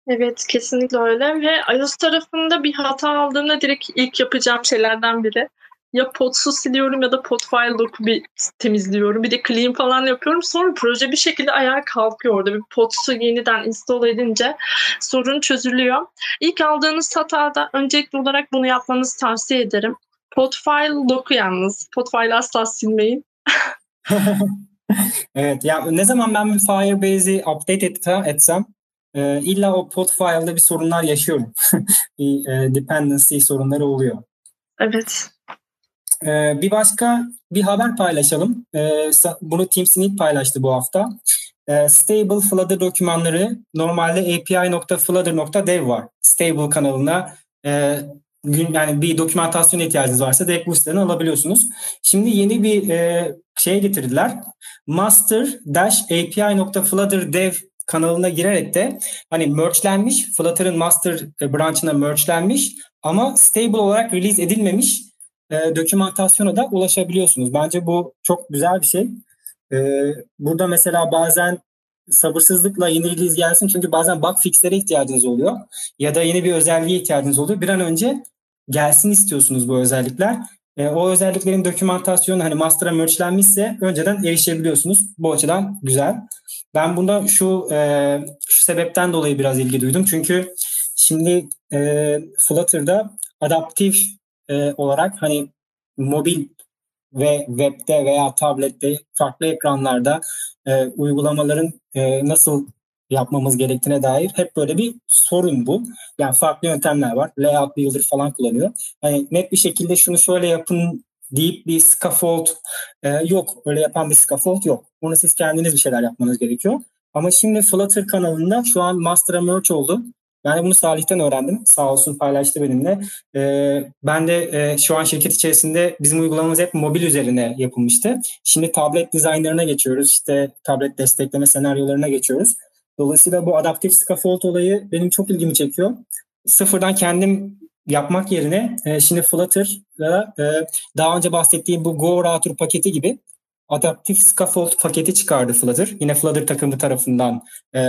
Evet kesinlikle öyle ve iOS tarafında bir hata aldığımda direkt ilk yapacağım şeylerden biri ya pods'u siliyorum ya da pod file lock'u bir temizliyorum. Bir de clean falan yapıyorum. Sonra proje bir şekilde ayağa kalkıyor orada. Bir pods'u yeniden install edince sorun çözülüyor. İlk aldığınız hatada öncelikli olarak bunu yapmanızı tavsiye ederim. Pod file lock'u yalnız. Pod file asla silmeyin. [LAUGHS] evet ya ne zaman ben bir Firebase'i update etsem e, illa o pod file'da bir sorunlar yaşıyorum. [LAUGHS] bir e, dependency sorunları oluyor. Evet. Ee, bir başka bir haber paylaşalım. Ee, bunu TeamSync paylaştı bu hafta. Ee, Stable Flutter dokümanları normalde api.flutter.dev var. Stable kanalına e, yani bir dokümantasyon ihtiyacınız varsa direkt bu siteden alabiliyorsunuz. Şimdi yeni bir e, şey getirdiler. master-api.flutter.dev kanalına girerek de hani merge'lenmiş, Flutter'ın master branch'ına merge'lenmiş ama stable olarak release edilmemiş e, dokümantasyona da ulaşabiliyorsunuz. Bence bu çok güzel bir şey. E, burada mesela bazen sabırsızlıkla yeni release gelsin çünkü bazen bug fixlere ihtiyacınız oluyor ya da yeni bir özelliğe ihtiyacınız oluyor. Bir an önce gelsin istiyorsunuz bu özellikler. E, o özelliklerin dokümantasyonu hani master'a merge'lenmişse önceden erişebiliyorsunuz. Bu açıdan güzel. Ben bunda şu e, şu sebepten dolayı biraz ilgi duydum. Çünkü şimdi e, Flutter'da adaptif e, olarak hani mobil ve webde veya tablette farklı ekranlarda e, uygulamaların e, nasıl yapmamız gerektiğine dair hep böyle bir sorun bu. Yani farklı yöntemler var. Layout Builder falan kullanıyor. Hani net bir şekilde şunu şöyle yapın deyip bir scaffold e, yok. Öyle yapan bir scaffold yok. Bunu siz kendiniz bir şeyler yapmanız gerekiyor. Ama şimdi Flutter kanalında şu an Master'a merge oldu. Ben de bunu Salih'ten öğrendim. Sağ olsun paylaştı benimle. Ee, ben de e, şu an şirket içerisinde bizim uygulamamız hep mobil üzerine yapılmıştı. Şimdi tablet dizaynlarına geçiyoruz. İşte tablet destekleme senaryolarına geçiyoruz. Dolayısıyla bu adaptif scaffold olayı benim çok ilgimi çekiyor. Sıfırdan kendim yapmak yerine e, şimdi Flutter'la e, daha önce bahsettiğim bu Go Router paketi gibi adaptif scaffold paketi çıkardı Flutter. Yine Flutter takımı tarafından e,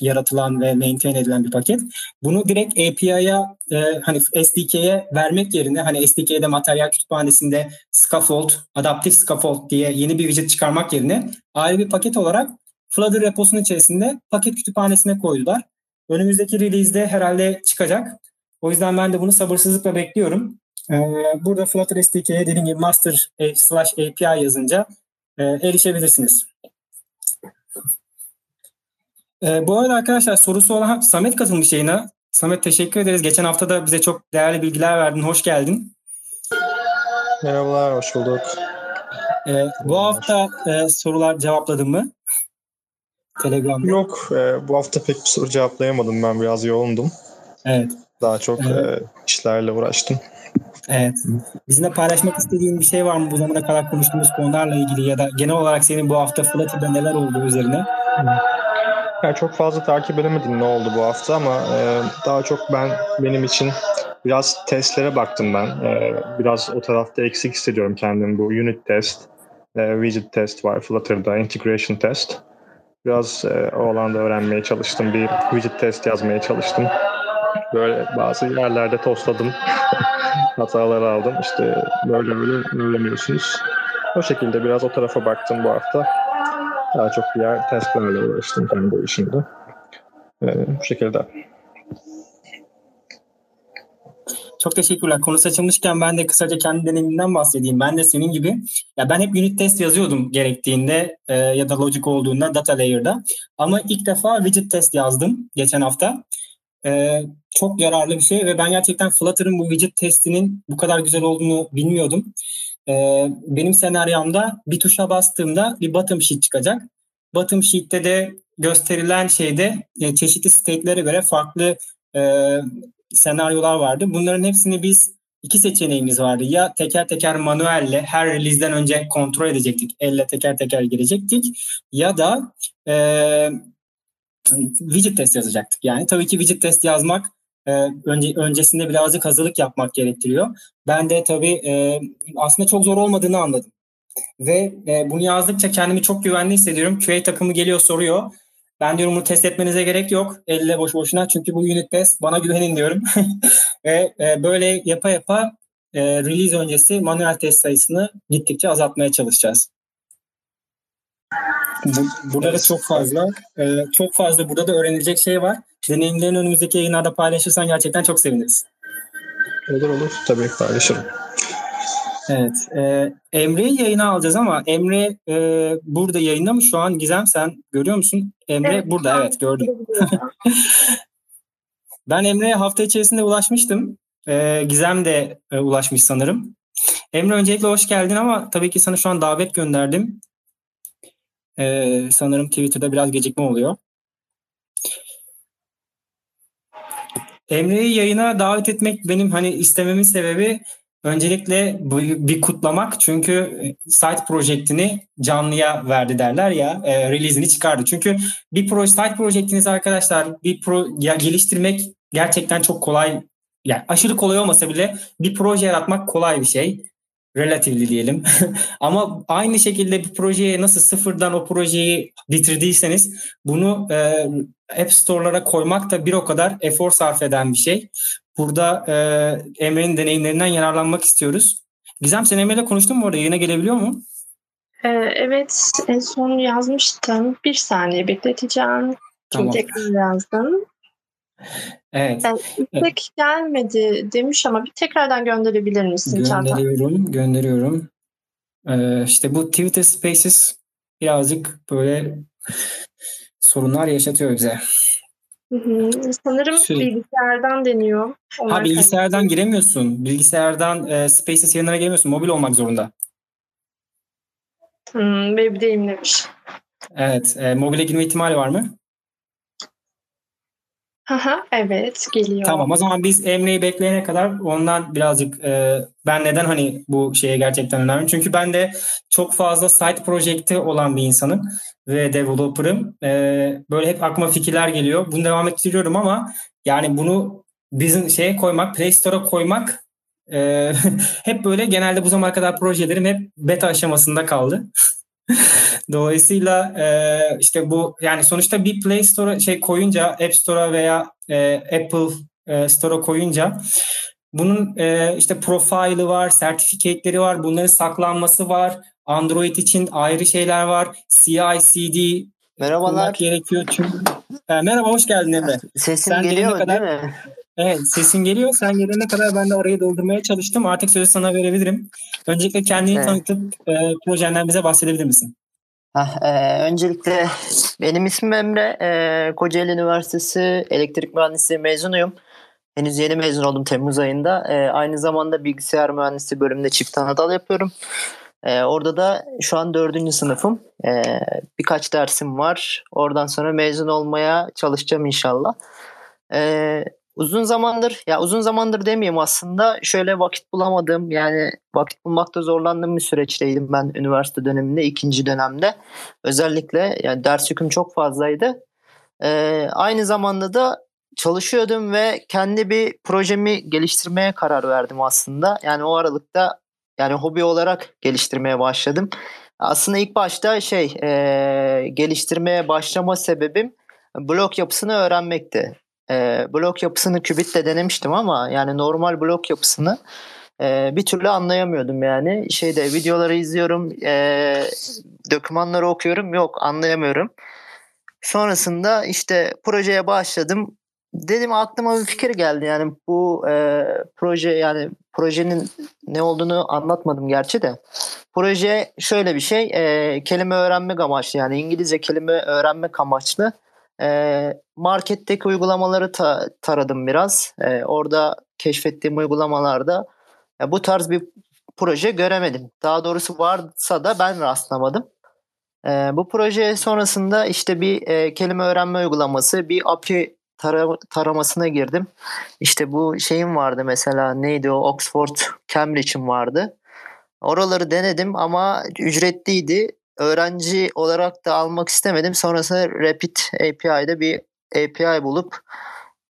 yaratılan ve maintain edilen bir paket. Bunu direkt API'ya e, hani SDK'ye vermek yerine hani SDK'de materyal kütüphanesinde scaffold, adaptif scaffold diye yeni bir widget çıkarmak yerine ayrı bir paket olarak Flutter reposunun içerisinde paket kütüphanesine koydular. Önümüzdeki release'de herhalde çıkacak. O yüzden ben de bunu sabırsızlıkla bekliyorum. Ee, burada Flutter SDK'ye dediğim gibi master slash API yazınca e, erişebilirsiniz. E, bu arada arkadaşlar sorusu olan Samet katılmış yayına. Samet teşekkür ederiz. Geçen hafta da bize çok değerli bilgiler verdin. Hoş geldin. Merhabalar, hoş bulduk. E, bu hafta e, sorular cevapladın mı? Telegram'da. Yok, e, bu hafta pek bir soru cevaplayamadım. Ben biraz yoğundum. Evet. Daha çok evet. e, işlerle uğraştım. Evet. Bizimle paylaşmak istediğin bir şey var mı bu zamana kadar konuştuğumuz konularla ilgili ya da genel olarak senin bu hafta Flutter'da neler oldu üzerine? Yani çok fazla takip edemedim ne oldu bu hafta ama e, daha çok ben benim için biraz testlere baktım ben. E, biraz o tarafta eksik hissediyorum kendimi. Bu unit test, e, widget test var Flutter'da, integration test. Biraz e, o alanda öğrenmeye çalıştım. Bir widget test yazmaya çalıştım. Böyle bazı yerlerde tostladım. [LAUGHS] hataları aldım. İşte böyle böyle öğreniyorsunuz. O şekilde biraz o tarafa baktım bu hafta. Daha çok diğer testlerle uğraştım kendi işimde. Ee, bu şekilde. Çok teşekkürler. Konu açılmışken ben de kısaca kendi deneyimimden bahsedeyim. Ben de senin gibi ya ben hep unit test yazıyordum gerektiğinde e, ya da logic olduğunda data layer'da. Ama ilk defa widget test yazdım geçen hafta e, çok yararlı bir şey ve ben gerçekten Flutter'ın bu widget testinin bu kadar güzel olduğunu bilmiyordum. E, benim senaryomda bir tuşa bastığımda bir bottom sheet çıkacak. Bottom sheet'te de gösterilen şeyde e, çeşitli state'lere göre farklı e, senaryolar vardı. Bunların hepsini biz iki seçeneğimiz vardı. Ya teker teker manuelle her release'den önce kontrol edecektik. Elle teker teker girecektik. Ya da e, widget test yazacaktık. Yani tabii ki widget test yazmak e, önce öncesinde birazcık hazırlık yapmak gerektiriyor. Ben de tabii e, aslında çok zor olmadığını anladım. Ve e, bunu yazdıkça kendimi çok güvenli hissediyorum. QA takımı geliyor soruyor. Ben diyorum bunu test etmenize gerek yok. Elle boş boşuna çünkü bu unit test bana güvenin diyorum. [LAUGHS] Ve e, böyle yapa yapa e, release öncesi manuel test sayısını gittikçe azaltmaya çalışacağız. Bu, burada da çok fazla e, çok fazla burada da öğrenilecek şey var. Deneyimlerini önümüzdeki yayınlarda paylaşırsan gerçekten çok seviniriz. Olur olur tabii paylaşırım. Evet. E, Emre'yi yayına alacağız ama Emre e, burada yayında mı şu an? Gizem sen görüyor musun? Emre Evet, burada evet gördüm. [LAUGHS] ben Emre'ye hafta içerisinde ulaşmıştım. E, Gizem de e, ulaşmış sanırım. Emre öncelikle hoş geldin ama tabii ki sana şu an davet gönderdim. E, sanırım Twitter'da biraz gecikme oluyor. Emre'yi yayına davet etmek benim hani istememin sebebi öncelikle bir kutlamak. Çünkü site projektini canlıya verdi derler ya. E, release'ini çıkardı. Çünkü bir proje, site projektiniz arkadaşlar bir pro, ya geliştirmek gerçekten çok kolay. Yani aşırı kolay olmasa bile bir proje yaratmak kolay bir şey. Relatively diyelim. [LAUGHS] Ama aynı şekilde bir projeye nasıl sıfırdan o projeyi bitirdiyseniz bunu e, App Store'lara koymak da bir o kadar efor sarf eden bir şey. Burada e, Emre'nin deneyimlerinden yararlanmak istiyoruz. Gizem sen Emre'yle konuştun mu orada? Yayına gelebiliyor mu? Ee, evet en son yazmıştım. Bir saniye bekleteceğim. Tamam. Şimdi tekrar yazdım. Evet. Yani istek gelmedi demiş ama bir tekrardan gönderebilir misin Çağatay? Gönderiyorum, gönderiyorum. Ee, işte bu Twitter Spaces birazcık böyle sorunlar yaşatıyor bize. Hı hı. Sanırım Şey- bilgisayardan deniyor. Ha Onlar bilgisayardan giremiyorsun. Bilgisayardan e, Spaces yayınlara giremiyorsun. Mobil olmak zorunda. Hmm, web'deyim demiş. Evet. E, mobile girme ihtimali var mı? Haha, evet geliyor. Tamam o zaman biz Emre'yi bekleyene kadar ondan birazcık e, ben neden hani bu şeye gerçekten önemli. Çünkü ben de çok fazla site projekti olan bir insanım ve developer'ım. E, böyle hep aklıma fikirler geliyor. Bunu devam ettiriyorum ama yani bunu bizim şeye koymak, Play Store'a koymak e, [LAUGHS] hep böyle genelde bu zamana kadar projelerim hep beta aşamasında kaldı. [LAUGHS] Dolayısıyla e, işte bu yani sonuçta bir Play Store'a şey koyunca App Store'a veya e, Apple e, Store'a koyunca bunun e, işte profile'ı var, sertifikate'leri var, bunların saklanması var. Android için ayrı şeyler var. CI/CD Merhabalar. gerekiyor. Çünkü e, merhaba hoş geldin Emre. Sesim Sen geliyor kadar- değil mi? Evet sesin geliyor. Sen gelene kadar ben de arayı doldurmaya çalıştım. Artık sözü sana verebilirim. Öncelikle kendini Evet. tanıtıp e, projenden bize bahsedebilir misin? Hah, e, öncelikle benim ismim Emre. E, Kocaeli Üniversitesi Elektrik Mühendisliği mezunuyum. Henüz yeni mezun oldum Temmuz ayında. E, aynı zamanda bilgisayar mühendisliği bölümünde çift anadal yapıyorum. E, orada da şu an dördüncü sınıfım. E, birkaç dersim var. Oradan sonra mezun olmaya çalışacağım inşallah. E, uzun zamandır, ya uzun zamandır demeyeyim aslında. Şöyle vakit bulamadım. Yani vakit bulmakta zorlandığım bir süreçteydim ben üniversite döneminde, ikinci dönemde. Özellikle yani ders yüküm çok fazlaydı. Ee, aynı zamanda da çalışıyordum ve kendi bir projemi geliştirmeye karar verdim aslında. Yani o aralıkta yani hobi olarak geliştirmeye başladım. Aslında ilk başta şey e, geliştirmeye başlama sebebim blok yapısını öğrenmekti. E, blok yapısını Qubit'le denemiştim ama yani normal blok yapısını e, bir türlü anlayamıyordum yani. Şeyde videoları izliyorum, e, dokümanları okuyorum, yok anlayamıyorum. Sonrasında işte projeye başladım. Dedim aklıma bir fikir geldi yani bu e, proje yani projenin ne olduğunu anlatmadım gerçi de. Proje şöyle bir şey e, kelime öğrenmek amaçlı yani İngilizce kelime öğrenmek amaçlı. E, marketteki uygulamaları ta- taradım biraz. E, orada keşfettiğim uygulamalarda ya bu tarz bir proje göremedim. Daha doğrusu varsa da ben rastlamadım. E, bu proje sonrasında işte bir e, kelime öğrenme uygulaması, bir API tara- taramasına girdim. İşte bu şeyim vardı mesela neydi o Oxford Cambridge'im vardı. Oraları denedim ama ücretliydi. Öğrenci olarak da almak istemedim. Sonrasında Rapid API'de bir API bulup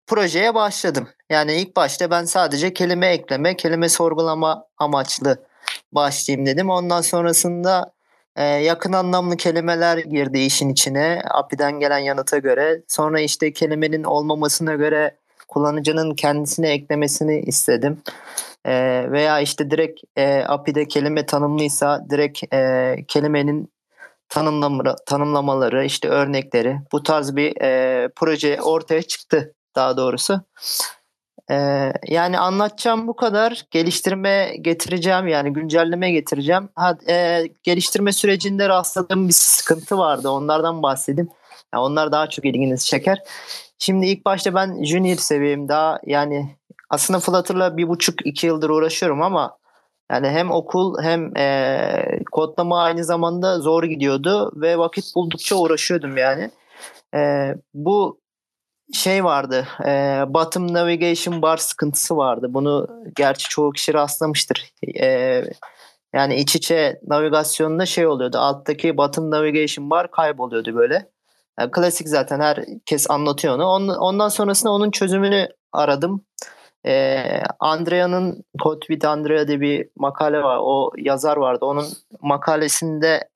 projeye başladım. Yani ilk başta ben sadece kelime ekleme, kelime sorgulama amaçlı başlayayım dedim. Ondan sonrasında e, yakın anlamlı kelimeler girdi işin içine API'den gelen yanıta göre. Sonra işte kelimenin olmamasına göre kullanıcının kendisine eklemesini istedim. E, veya işte direkt e, API'de kelime tanımlıysa direkt kelimenin tanımlama, tanımlamaları, işte örnekleri bu tarz bir e, proje ortaya çıktı daha doğrusu. Ee, yani anlatacağım bu kadar. Geliştirme getireceğim yani güncelleme getireceğim. Ha, e, geliştirme sürecinde rastladığım bir sıkıntı vardı. Onlardan bahsedeyim. Yani onlar daha çok ilginizi çeker. Şimdi ilk başta ben junior seviyem daha yani aslında Flutter'la bir buçuk iki yıldır uğraşıyorum ama yani hem okul hem e, kodlama aynı zamanda zor gidiyordu ve vakit buldukça uğraşıyordum yani. E, bu şey vardı. E, bottom navigation bar sıkıntısı vardı. Bunu gerçi çoğu kişi rastlamıştır. E, yani iç içe navigasyonda şey oluyordu. Alttaki bottom navigation bar kayboluyordu böyle. Yani klasik zaten herkes anlatıyor onu. Ondan sonrasında onun çözümünü aradım. Ee, Andrea'nın Code with Andrea diye bir makale var. O yazar vardı. Onun makalesinde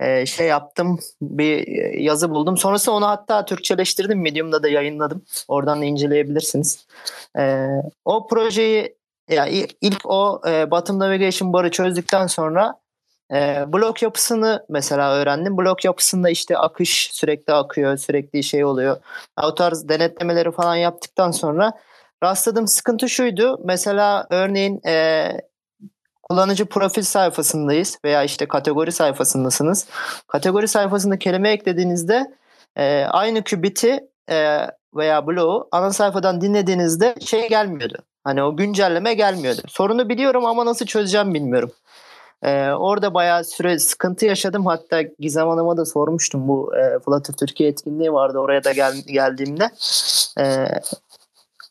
e, şey yaptım bir yazı buldum. Sonrasında onu hatta Türkçeleştirdim. Medium'da da yayınladım. Oradan da inceleyebilirsiniz. E, o projeyi ya ilk o e, Bottom Navigation barı çözdükten sonra e, blok yapısını mesela öğrendim. Blok yapısında işte akış sürekli akıyor, sürekli şey oluyor. O tarz denetlemeleri falan yaptıktan sonra rastladığım sıkıntı şuydu. Mesela örneğin e, kullanıcı profil sayfasındayız veya işte kategori sayfasındasınız. Kategori sayfasında kelime eklediğinizde e, aynı kübiti e, veya bloğu ana sayfadan dinlediğinizde şey gelmiyordu. Hani o güncelleme gelmiyordu. Sorunu biliyorum ama nasıl çözeceğim bilmiyorum. Ee, orada bayağı süre sıkıntı yaşadım. Hatta Gizem Hanım'a da sormuştum. Bu e, Flutter Türkiye etkinliği vardı oraya da gel, geldiğimde. E,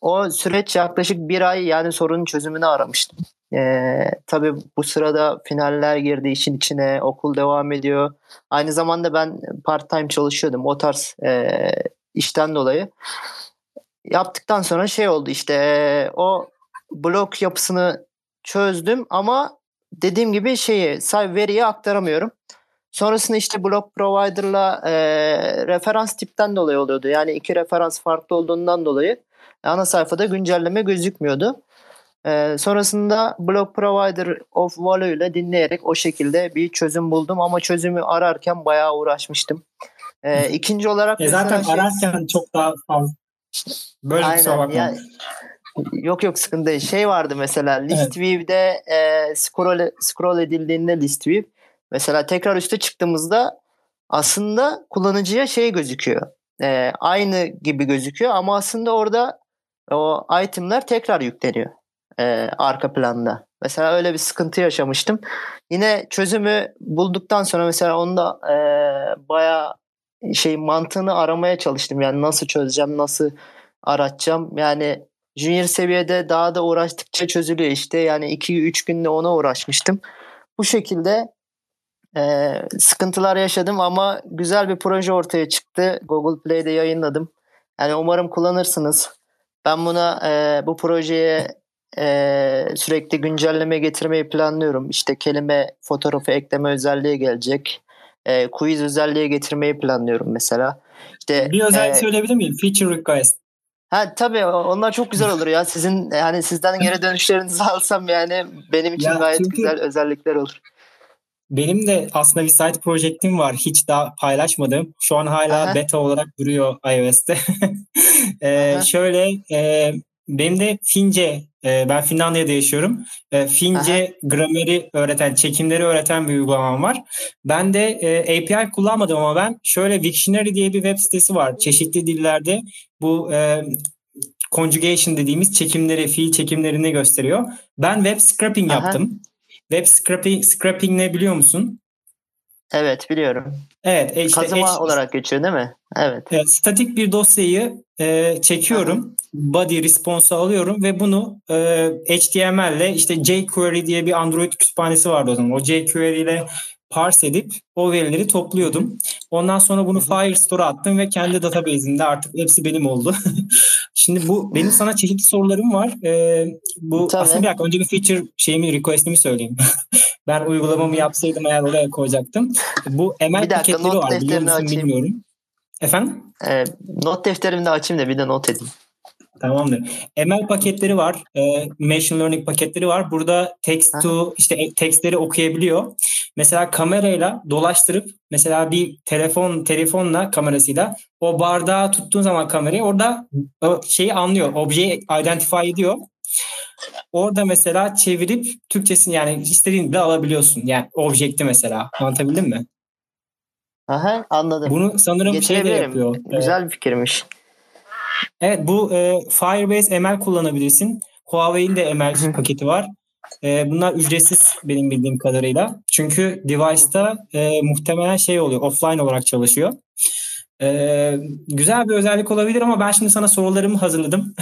o süreç yaklaşık bir ay yani sorunun çözümünü aramıştım. Ee, tabii bu sırada finaller girdi işin içine, okul devam ediyor. Aynı zamanda ben part time çalışıyordum o tarz e, işten dolayı. Yaptıktan sonra şey oldu işte e, o blok yapısını çözdüm ama dediğim gibi şeyi veriyi aktaramıyorum. Sonrasında işte blok provider'la e, referans tipten dolayı oluyordu. Yani iki referans farklı olduğundan dolayı ana sayfada güncelleme gözükmüyordu. Ee, sonrasında Block Provider of Value ile dinleyerek o şekilde bir çözüm buldum ama çözümü ararken bayağı uğraşmıştım. Ee, ikinci olarak e zaten şey... ararken çok daha fazla böyle Aynen, kusura bakma. Yani, yok yok sıkıntı değil. Şey vardı mesela list evet. view'de e, scroll, scroll edildiğinde list view mesela tekrar üste çıktığımızda aslında kullanıcıya şey gözüküyor. E, aynı gibi gözüküyor ama aslında orada o itemler tekrar yükleniyor e, arka planda. Mesela öyle bir sıkıntı yaşamıştım. Yine çözümü bulduktan sonra mesela onu da e, bayağı şey mantığını aramaya çalıştım. Yani nasıl çözeceğim, nasıl aratacağım. Yani junior seviyede daha da uğraştıkça çözülüyor işte. Yani 2-3 günde ona uğraşmıştım. Bu şekilde e, sıkıntılar yaşadım ama güzel bir proje ortaya çıktı. Google Play'de yayınladım. Yani umarım kullanırsınız. Ben buna e, bu projeye e, sürekli güncelleme getirmeyi planlıyorum. İşte kelime fotoğrafı ekleme özelliği gelecek. E, quiz özelliği getirmeyi planlıyorum mesela. İşte bir özellik e, söyleyebilir miyim? Feature request. Ha tabii onlar çok güzel olur ya. Sizin yani sizden geri dönüşlerinizi [LAUGHS] alsam yani benim için ya gayet çünkü... güzel özellikler olur. Benim de aslında bir site projektim var. Hiç daha paylaşmadım. Şu an hala Aha. beta olarak duruyor iOS'te. [LAUGHS] ee, şöyle e, benim de Fince, e, ben Finlandiya'da yaşıyorum. E, Fince Aha. grameri öğreten, çekimleri öğreten bir uygulamam var. Ben de e, API kullanmadım ama ben şöyle Wiktionary diye bir web sitesi var. Çeşitli dillerde bu e, conjugation dediğimiz çekimleri, fiil çekimlerini gösteriyor. Ben web scraping Aha. yaptım. Web scraping, scraping ne biliyor musun? Evet biliyorum. Evet. E işte Kazıma H, olarak geçiyor değil mi? Evet. E, statik bir dosyayı e, çekiyorum. Aha. Body response'u alıyorum ve bunu e, HTML ile işte jQuery diye bir Android kütüphanesi vardı o zaman. O jQuery ile parse edip o verileri topluyordum. Ondan sonra bunu Firestore'a attım ve kendi database'imde artık hepsi benim oldu. [LAUGHS] Şimdi bu benim sana çeşitli sorularım var. Ee, bu Tabii. aslında bir dakika önce bir feature şeyimi request'imi söyleyeyim. [LAUGHS] ben uygulamamı yapsaydım eğer oraya koyacaktım. Bu ML Bir dakika, paketleri not var. Biliyor musun açayım. bilmiyorum. Efendim? Ee, not defterimde açayım da bir de not edeyim. Tamamdır. ML paketleri var. E, machine learning paketleri var. Burada text to işte e- tekstleri okuyabiliyor. Mesela kamerayla dolaştırıp mesela bir telefon telefonla kamerasıyla o bardağı tuttuğun zaman kamerayı orada şeyi anlıyor. Objeyi identify ediyor. Orada mesela çevirip Türkçesini yani istediğin bile alabiliyorsun. Yani objekti mesela. Anlatabildim mi? Aha, anladım. Bunu sanırım şey de yapıyor. Güzel bir fikirmiş. Evet bu e, Firebase ML kullanabilirsin. Huawei'in de ML paketi var. E, bunlar ücretsiz benim bildiğim kadarıyla. Çünkü device'ta e, muhtemelen şey oluyor, offline olarak çalışıyor. E, güzel bir özellik olabilir ama ben şimdi sana sorularımı hazırladım.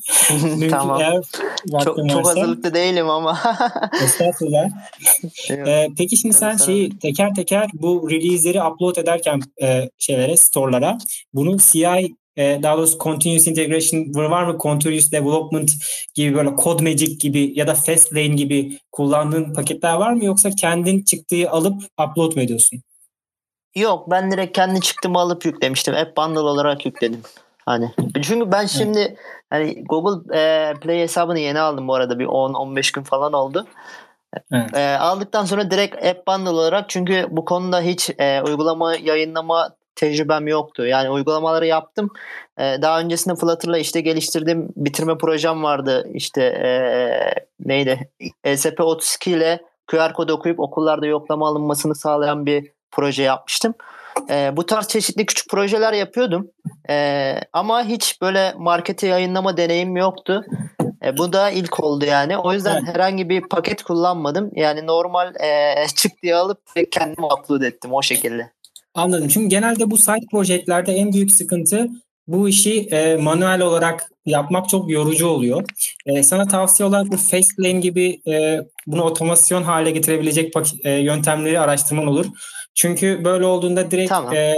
[LAUGHS] Tamam. eğer Çok, çok hazırlıklı değilim ama. [LAUGHS] Estağfurullah. Ee, peki şimdi sen şeyi teker teker bu release'leri upload ederken e, şeylere, store'lara bunu CI e, daha doğrusu Continuous Integration var mı? Continuous Development gibi böyle CodeMagic gibi ya da Fastlane gibi kullandığın paketler var mı? Yoksa kendin çıktığı alıp upload mu ediyorsun? Yok ben direkt kendi çıktımı alıp yüklemiştim. App bundle olarak yükledim. Hani çünkü ben şimdi hani Google e, Play hesabını yeni aldım bu arada bir 10-15 gün falan oldu. Evet. E, aldıktan sonra direkt App bundle olarak çünkü bu konuda hiç e, uygulama yayınlama tecrübem yoktu. Yani uygulamaları yaptım. E, daha öncesinde Flutter'la işte geliştirdiğim bitirme projem vardı. İşte e, neydi? ESP32 ile QR kod okuyup okullarda yoklama alınmasını sağlayan bir proje yapmıştım. E, bu tarz çeşitli küçük projeler yapıyordum. E, ama hiç böyle markete yayınlama deneyim yoktu. E, bu da ilk oldu yani. O yüzden Evet. herhangi bir paket kullanmadım. Yani normal e, çık diye alıp kendim upload ettim o şekilde. Anladım. Çünkü genelde bu site projelerde en büyük sıkıntı bu işi e, manuel olarak yapmak çok yorucu oluyor. E, sana tavsiye olarak bu Fastlane gibi e, bunu otomasyon hale getirebilecek e, yöntemleri araştırman olur. Çünkü böyle olduğunda direkt Tamam. e,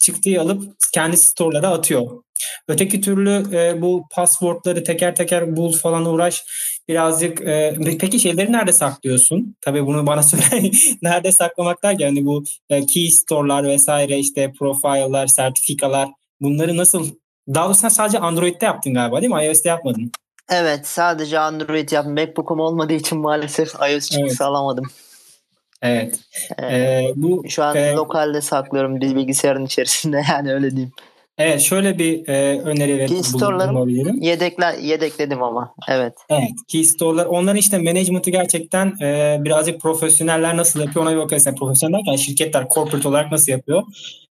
çıktığı alıp kendi store'lara atıyor. Öteki türlü e, bu passwordları teker teker bul falan uğraş birazcık e, peki şeyleri nerede saklıyorsun? Tabii bunu bana [LAUGHS] söyle. nerede saklamak derken hani bu e, key store'lar vesaire işte profile'lar, sertifikalar bunları nasıl daha doğrusu sen sadece Android'de yaptın galiba değil mi? iOS'te yapmadın. Evet sadece Android yaptım. MacBook'um olmadığı için maalesef iOS çıktısı Evet. alamadım. Evet. Ee, bu Şu an e, lokalde saklıyorum bilgisayarın içerisinde [LAUGHS] yani öyle diyeyim. Evet şöyle bir e, öneri bulunabilirim. Yedekler yedekledim ama evet. Evet. Key store'lar onların işte management'ı gerçekten e, birazcık profesyoneller nasıl yapıyor ona bir. Yani profesyonel derken şirketler corporate olarak nasıl yapıyor?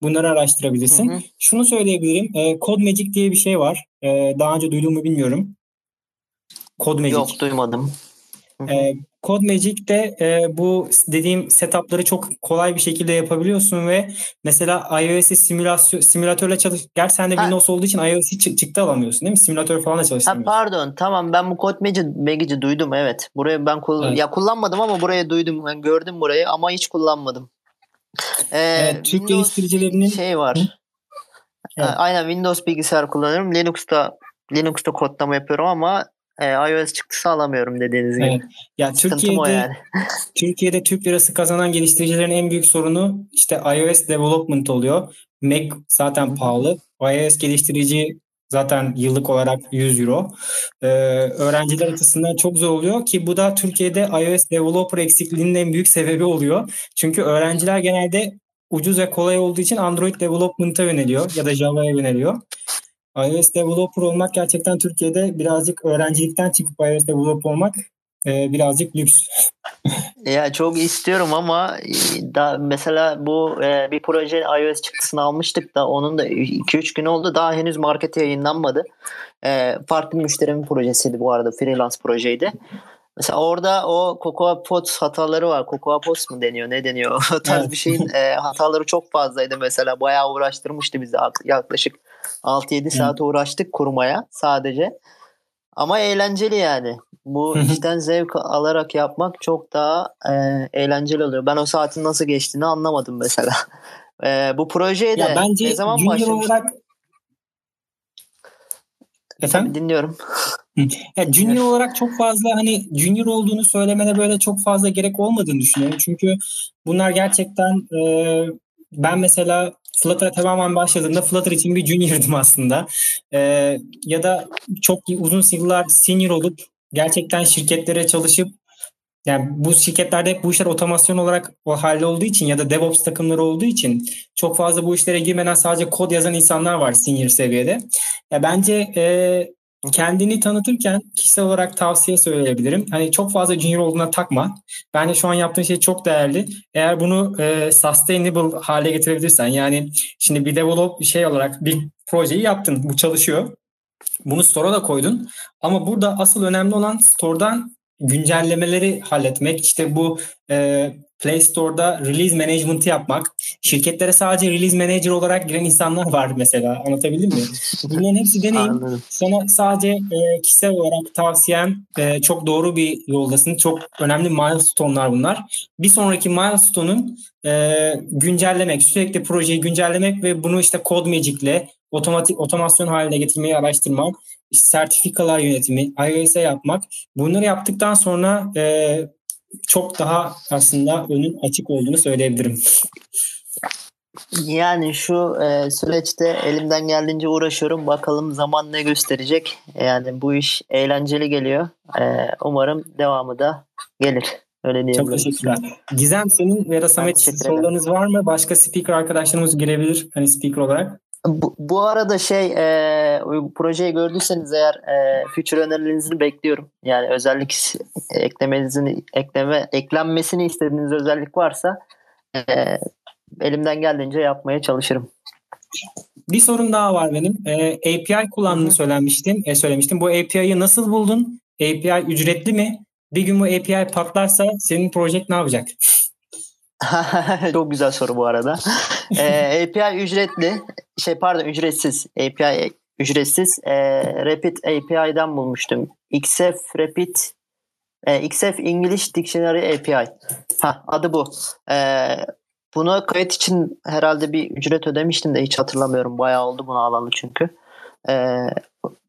Bunları araştırabilirsin. Hı hı. Şunu söyleyebilirim. E, CodeMagic diye bir şey var. E, daha önce duydun mu bilmiyorum. CodeMagic. Yok duymadım. Hı hı. E, CodeMagic'te e, bu dediğim setup'ları çok kolay bir şekilde yapabiliyorsun ve mesela iOS'i simülasyon simülatörle çalış. Gerçi sende Ha. Windows olduğu için iOS'i çı- çıktı alamıyorsun değil mi? Simülatör falan da Ha, çalıştıramıyorsun. pardon tamam ben bu Code Magic, Magic'i duydum evet. Burayı ben kullan Evet. ya kullanmadım ama burayı duydum. Ben gördüm burayı ama hiç kullanmadım. Ee, Evet, Türk geliştiricilerinin şey var. Hı? Evet. Aynen Windows bilgisayar kullanıyorum. Linux'ta Linux'ta kodlama yapıyorum ama e, iOS çıktısı alamıyorum dediğiniz gibi. Evet. Ya Sıkıntım Türkiye'de yani. [LAUGHS] Türkiye'de Türk lirası kazanan geliştiricilerin en büyük sorunu işte iOS development oluyor. Mac zaten pahalı. iOS geliştirici zaten yıllık olarak 100 euro. Ee, öğrenciler açısından çok zor oluyor ki bu da Türkiye'de iOS developer eksikliğinin en büyük sebebi oluyor. Çünkü öğrenciler genelde ucuz ve kolay olduğu için Android development'a yöneliyor ya da Java'ya yöneliyor. iOS developer olmak gerçekten Türkiye'de birazcık öğrencilikten çıkıp iOS developer olmak e, birazcık lüks. [LAUGHS] Ya çok istiyorum ama e, da mesela bu e, bir proje iOS çıktısını almıştık da onun da 2-3 gün oldu. Daha henüz markete yayınlanmadı. E, farklı müşterimin projesiydi bu arada. Freelance projeydi. Mesela orada o Cocoa Pods hataları var. Cocoa Pods mu deniyor? Ne deniyor? [LAUGHS] O tarz Evet. bir şeyin e, hataları çok fazlaydı mesela. Bayağı uğraştırmıştı bizi. Yaklaşık 6-7 saat uğraştık kurmaya sadece. Ama eğlenceli yani. Bu işten zevk alarak yapmak çok daha e, eğlenceli oluyor. Ben o saatin nasıl geçtiğini anlamadım mesela. [LAUGHS] E, bu projeye de ya bence ne zaman başlamış? olarak Efendim? Dinliyorum. Ya junior olarak çok fazla hani junior olduğunu söylemene böyle çok fazla gerek olmadığını düşünüyorum. Çünkü bunlar gerçekten e, ben mesela Flutter'a tamamen başladığımda Flutter için bir junior'dım aslında. E, ya da çok uzun yıllar senior olup gerçekten şirketlere çalışıp yani bu şirketlerde bu işler otomasyon olarak o halde olduğu için ya da DevOps takımları olduğu için çok fazla bu işlere girmeden sadece kod yazan insanlar var senior seviyede. Ya bence e, kendini tanıtırken kişisel olarak tavsiye söyleyebilirim. Hani çok fazla junior olduğuna takma. Bence şu an yaptığın şey çok değerli. Eğer bunu e, sustainable hale getirebilirsen yani şimdi bir develop şey olarak bir projeyi yaptın. Bu çalışıyor. Bunu store'a da koydun. Ama burada asıl önemli olan store'dan güncellemeleri halletmek. İşte bu e, Play Store'da release management'ı yapmak. Şirketlere sadece release manager olarak giren insanlar var mesela. Anlatabildim mi? [LAUGHS] Bunların hepsi deneyim. Sana sadece e, kişisel olarak tavsiyem e, çok doğru bir yoldasın. Çok önemli milestone'lar bunlar. Bir sonraki milestone'un e, güncellemek, sürekli projeyi güncellemek ve bunu işte CodeMagic'le otomatik otomasyon haline getirmeyi araştırmak, işte sertifikalar yönetimi, IOS'e yapmak. Bunları yaptıktan sonra e, çok daha aslında önün açık olduğunu söyleyebilirim. Yani şu e, süreçte elimden geldiğince uğraşıyorum. Bakalım zaman ne gösterecek. Yani bu iş eğlenceli geliyor. E, umarım devamı da gelir. Öyle diyebilirim. Çok teşekkürler. Gizem senin ya da Samet sorularınız var mı? Başka speaker arkadaşlarımız girebilir hani speaker olarak. Bu, bu arada şey e, projeyi gördüyseniz eğer e, future önerilerinizi bekliyorum. Yani özellik eklemenizin ekleme eklenmesini istediğiniz özellik varsa e, elimden geldiğince yapmaya çalışırım. Bir sorun daha var benim. Ee, API kullandığını söylemiştin. E, söylemiştim. Bu API'yi nasıl buldun? API ücretli mi? Bir gün bu API patlarsa senin proje ne yapacak? [LAUGHS] Çok güzel soru bu arada. [LAUGHS] Ee, API ücretli, şey pardon ücretsiz. API ücretsiz. Ee, Rapid API'den bulmuştum. XF Rapid e, XF English Dictionary API. Ha, adı bu. Ee, buna kayıt için herhalde bir ücret ödemiştim de hiç hatırlamıyorum. Bayağı oldu bunu alalı çünkü. Ee,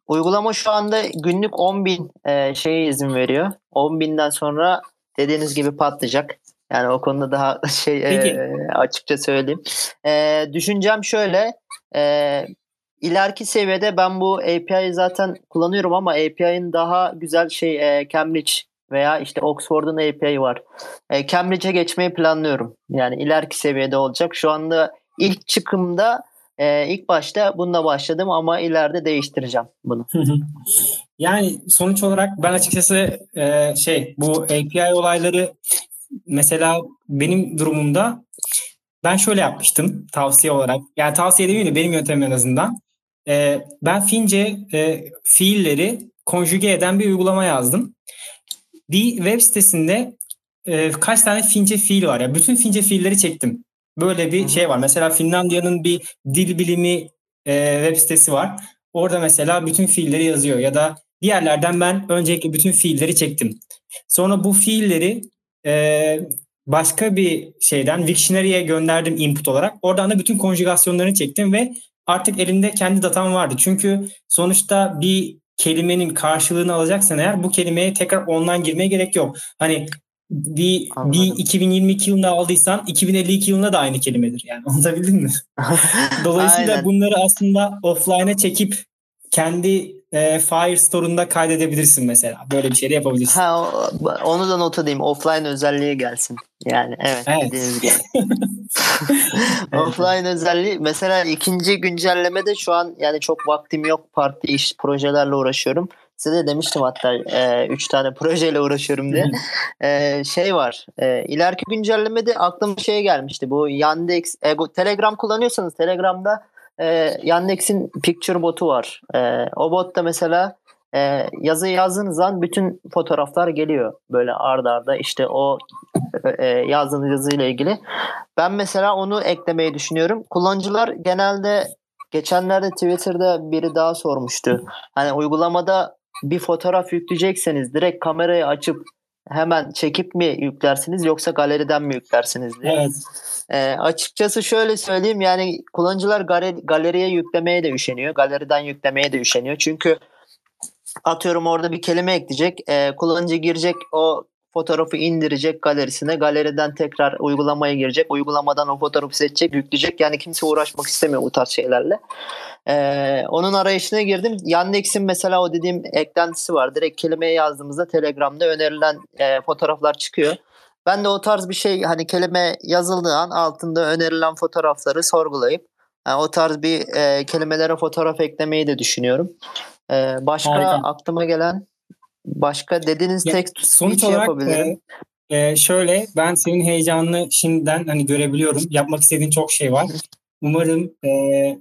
uygulama şu anda günlük 10 bin e, şeye izin veriyor. 10 binden sonra dediğiniz gibi patlayacak. Yani o konuda daha [LAUGHS] şey Peki. e, açıkça söyleyeyim. E, düşüncem şöyle. E, ileriki seviyede ben bu API'yi zaten kullanıyorum ama API'nin daha güzel şey e, Cambridge veya işte Oxford'un API var. E, Cambridge'e geçmeyi planlıyorum. Yani ileriki seviyede olacak. Şu anda ilk çıkımda e, ilk başta bununla başladım ama ileride değiştireceğim bunu. yani sonuç olarak ben açıkçası e, şey bu API olayları mesela benim durumumda ben şöyle yapmıştım tavsiye olarak. Yani tavsiye demeyeyim de benim yöntemim en azından. E, ben Fince e, fiilleri konjüge eden bir uygulama yazdım. Bir web sitesinde e, kaç tane Fince fiil var ya. bütün Fince fiilleri çektim. Böyle bir Hı hı. şey var. Mesela Finlandiya'nın bir dil bilimi e, web sitesi var. Orada mesela bütün fiilleri yazıyor ya da bir yerlerden ben öncelikle bütün fiilleri çektim. Sonra bu fiilleri e, başka bir şeyden Wiktionary'e gönderdim input olarak. Oradan da bütün konjugasyonlarını çektim ve artık elimde kendi datam vardı. Çünkü sonuçta bir kelimenin karşılığını alacaksan eğer bu kelimeye tekrar online girmeye gerek yok. Hani bir, Anladım. bir 2022 yılında aldıysan 2052 yılında da aynı kelimedir. Yani [LAUGHS] anlatabildim mi? [LAUGHS] Dolayısıyla bunları aslında offline'a çekip kendi e, Firestore'unda kaydedebilirsin mesela. Böyle bir şey de yapabilirsin. Ha, onu da not edeyim. Offline özelliği gelsin. Yani evet, Evet. [LAUGHS] [LAUGHS] Offline özelliği mesela ikinci güncellemede şu an yani çok vaktim yok parti iş projelerle uğraşıyorum. Size de demiştim hatta e, üç tane [LAUGHS] projeyle uğraşıyorum diye. E, şey var. E, ileriki güncellemede aklıma şey gelmişti. Bu Yandex e, bu Telegram kullanıyorsanız Telegram'da e, Yandex'in picture botu var. E, o botta mesela e, yazı yazdığınız zaman bütün fotoğraflar geliyor böyle arda arda işte o e, yazdığınız yazıyla ilgili. Ben mesela onu eklemeyi düşünüyorum. Kullanıcılar genelde geçenlerde Twitter'da biri daha sormuştu. Hani uygulamada bir fotoğraf yükleyecekseniz direkt kamerayı açıp hemen çekip mi yüklersiniz yoksa galeriden mi yüklersiniz diye. Evet. E, açıkçası şöyle söyleyeyim yani kullanıcılar galeri, galeriye yüklemeye de üşeniyor. Galeriden yüklemeye de üşeniyor. Çünkü atıyorum orada bir kelime ekleyecek. E, kullanıcı girecek o fotoğrafı indirecek galerisine. Galeriden tekrar uygulamaya girecek. Uygulamadan o fotoğrafı seçecek, yükleyecek. Yani kimse uğraşmak istemiyor bu tarz şeylerle. Ee, onun arayışına girdim. Yandex'in mesela o dediğim eklentisi var. Direkt kelimeye yazdığımızda Telegram'da önerilen e, fotoğraflar çıkıyor. Ben de o tarz bir şey hani kelime yazıldığı an altında önerilen fotoğrafları sorgulayıp yani o tarz bir e, kelimelere fotoğraf eklemeyi de düşünüyorum. E, başka Harika. aklıma gelen başka dediğiniz Ya, tek Sonuç olarak yapabilirim. e, e, şöyle ben senin heyecanını şimdiden hani görebiliyorum. Yapmak istediğin çok şey var. [LAUGHS] Umarım e,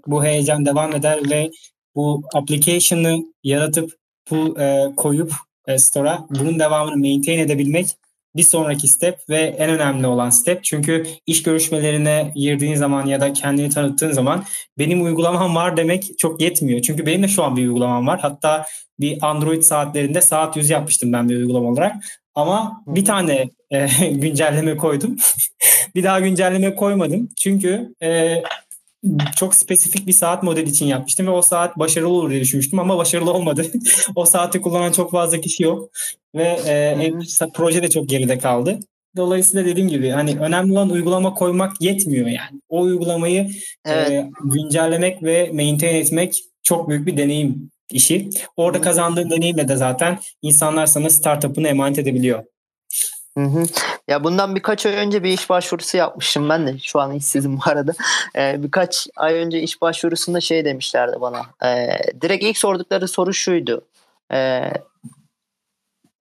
bu heyecan devam eder ve bu application'ı yaratıp bu e, koyup e, store'a bunun devamını maintain edebilmek bir sonraki step ve en önemli olan step. Çünkü iş görüşmelerine girdiğin zaman ya da kendini tanıttığın zaman benim uygulamam var demek çok yetmiyor. Çünkü benim de şu an bir uygulamam var. Hatta bir Android saatlerinde saat yüz yapmıştım ben bir uygulama olarak. Ama bir tane e, [LAUGHS] güncelleme koydum. [LAUGHS] bir daha güncelleme koymadım. Çünkü e, çok spesifik bir saat modeli için yapmıştım ve o saat başarılı olur diye düşünmüştüm ama başarılı olmadı. [LAUGHS] o saati kullanan çok fazla kişi yok ve e, proje de çok geride kaldı. Dolayısıyla dediğim gibi hani önemli olan uygulama koymak yetmiyor yani. O uygulamayı Evet. e, güncellemek ve maintain etmek çok büyük bir deneyim işi. Orada kazandığın deneyimle de zaten insanlar sana startup'ını emanet edebiliyor. Hı hı. Ya bundan birkaç ay önce bir iş başvurusu yapmışım ben de. Şu an işsizim bu arada. Ee, birkaç ay önce iş başvurusunda şey demişlerdi bana. Ee, direkt ilk sordukları soru şuydu. Ee,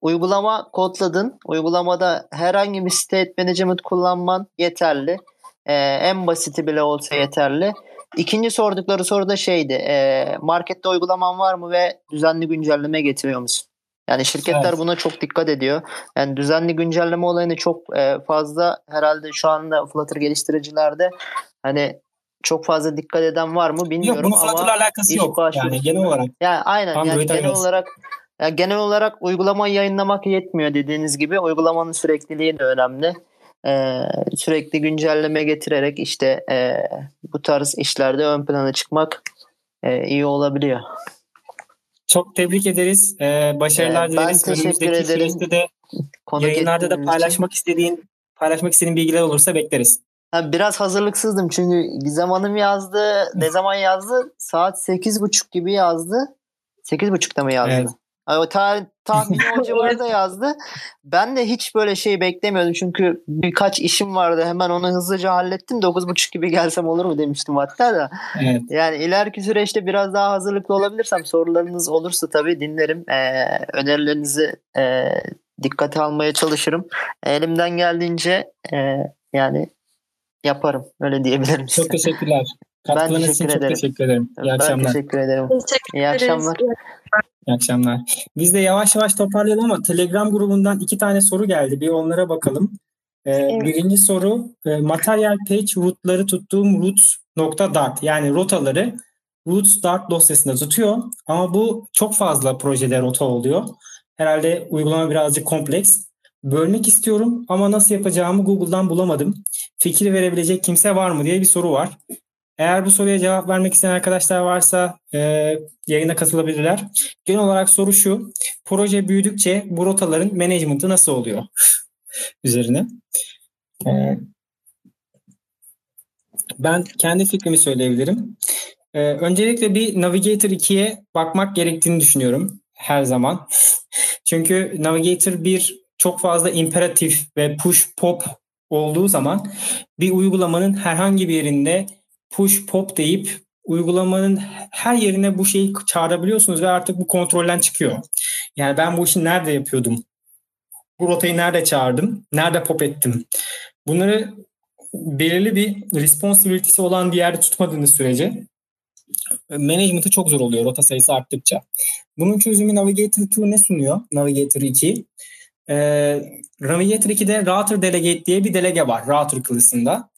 uygulama kodladın. Uygulamada herhangi bir state management kullanman yeterli. Ee, en basiti bile olsa yeterli. İkinci sordukları soru da şeydi. Ee, markette uygulaman var mı ve düzenli güncelleme getiriyor musun? Yani şirketler Evet. buna çok dikkat ediyor. Yani düzenli güncelleme olayını çok e, fazla herhalde şu anda Flutter geliştiricilerde hani çok fazla dikkat eden var mı Yok bilmiyorum bunun ama Flutter'la alakası yok. Yani genel olarak. yani aynen yani Android genel iOS. olarak yani genel olarak uygulamayı yayınlamak yetmiyor dediğiniz gibi uygulamanın sürekliliği de önemli. Ee, sürekli güncelleme getirerek işte e, bu tarz işlerde ön plana çıkmak e, iyi olabiliyor. Çok tebrik ederiz. Ee, başarılar Ee, ben dileriz. teşekkür Önümüzdeki ederim. de Konuk yayınlarda da ettiğiniz için. paylaşmak istediğin paylaşmak istediğin bilgiler olursa bekleriz. Ha, biraz hazırlıksızdım çünkü Gizem Hanım yazdı. Ne zaman yazdı? Saat sekiz buçuk gibi yazdı. Sekiz buçukta mı yazdı? Evet. Ay, o ta- tahmini o [LAUGHS] civarda yazdı. Ben de hiç böyle şey beklemiyordum çünkü birkaç işim vardı. Hemen onu hızlıca hallettim. Dokuz buçuk gibi gelsem olur mu demiştim hatta da. Evet. Yani ileriki süreçte biraz daha hazırlıklı olabilirsem sorularınız olursa tabii dinlerim. Ee, önerilerinizi e, dikkate almaya çalışırım. Elimden geldiğince e, yani yaparım. Öyle diyebilirim size. Çok teşekkürler. Katkılarınız için teşekkür çok ederim. teşekkür ederim. İyi ben akşamlar. teşekkür ederim. Teşekkür İyi akşamlar. İyi akşamlar. Biz de yavaş yavaş toparlayalım ama Telegram grubundan iki tane soru geldi. Bir onlara bakalım. Ee, Evet. Birinci soru e, materyal page rootları tuttuğum root.dart yani rotaları root dart dosyasında tutuyor ama bu çok fazla projede rota oluyor. Herhalde uygulama birazcık kompleks. Bölmek istiyorum ama nasıl yapacağımı Google'dan bulamadım. Fikir verebilecek kimse var mı diye bir soru var. Eğer bu soruya cevap vermek isteyen arkadaşlar varsa e, yayına katılabilirler. Genel olarak soru şu. Proje büyüdükçe bu rotaların management'ı nasıl oluyor? [LAUGHS] Üzerine. Ee, ben kendi fikrimi söyleyebilirim. Ee, öncelikle bir Navigator 2'ye bakmak gerektiğini düşünüyorum her zaman. [LAUGHS] Çünkü Navigator 1 çok fazla imperatif ve push pop olduğu zaman bir uygulamanın herhangi bir yerinde push pop deyip uygulamanın her yerine bu şeyi çağırabiliyorsunuz ve artık bu kontrolden çıkıyor. Yani ben bu işi nerede yapıyordum? Bu rotayı nerede çağırdım? Nerede pop ettim? Bunları belirli bir responsibility'si olan bir yerde tutmadığınız sürece management'ı çok zor oluyor rota sayısı arttıkça. Bunun çözümü Navigator 2 ne sunuyor? Navigator 2. Ee, Navigator 2'de Router Delegate diye bir delege var Router klasında.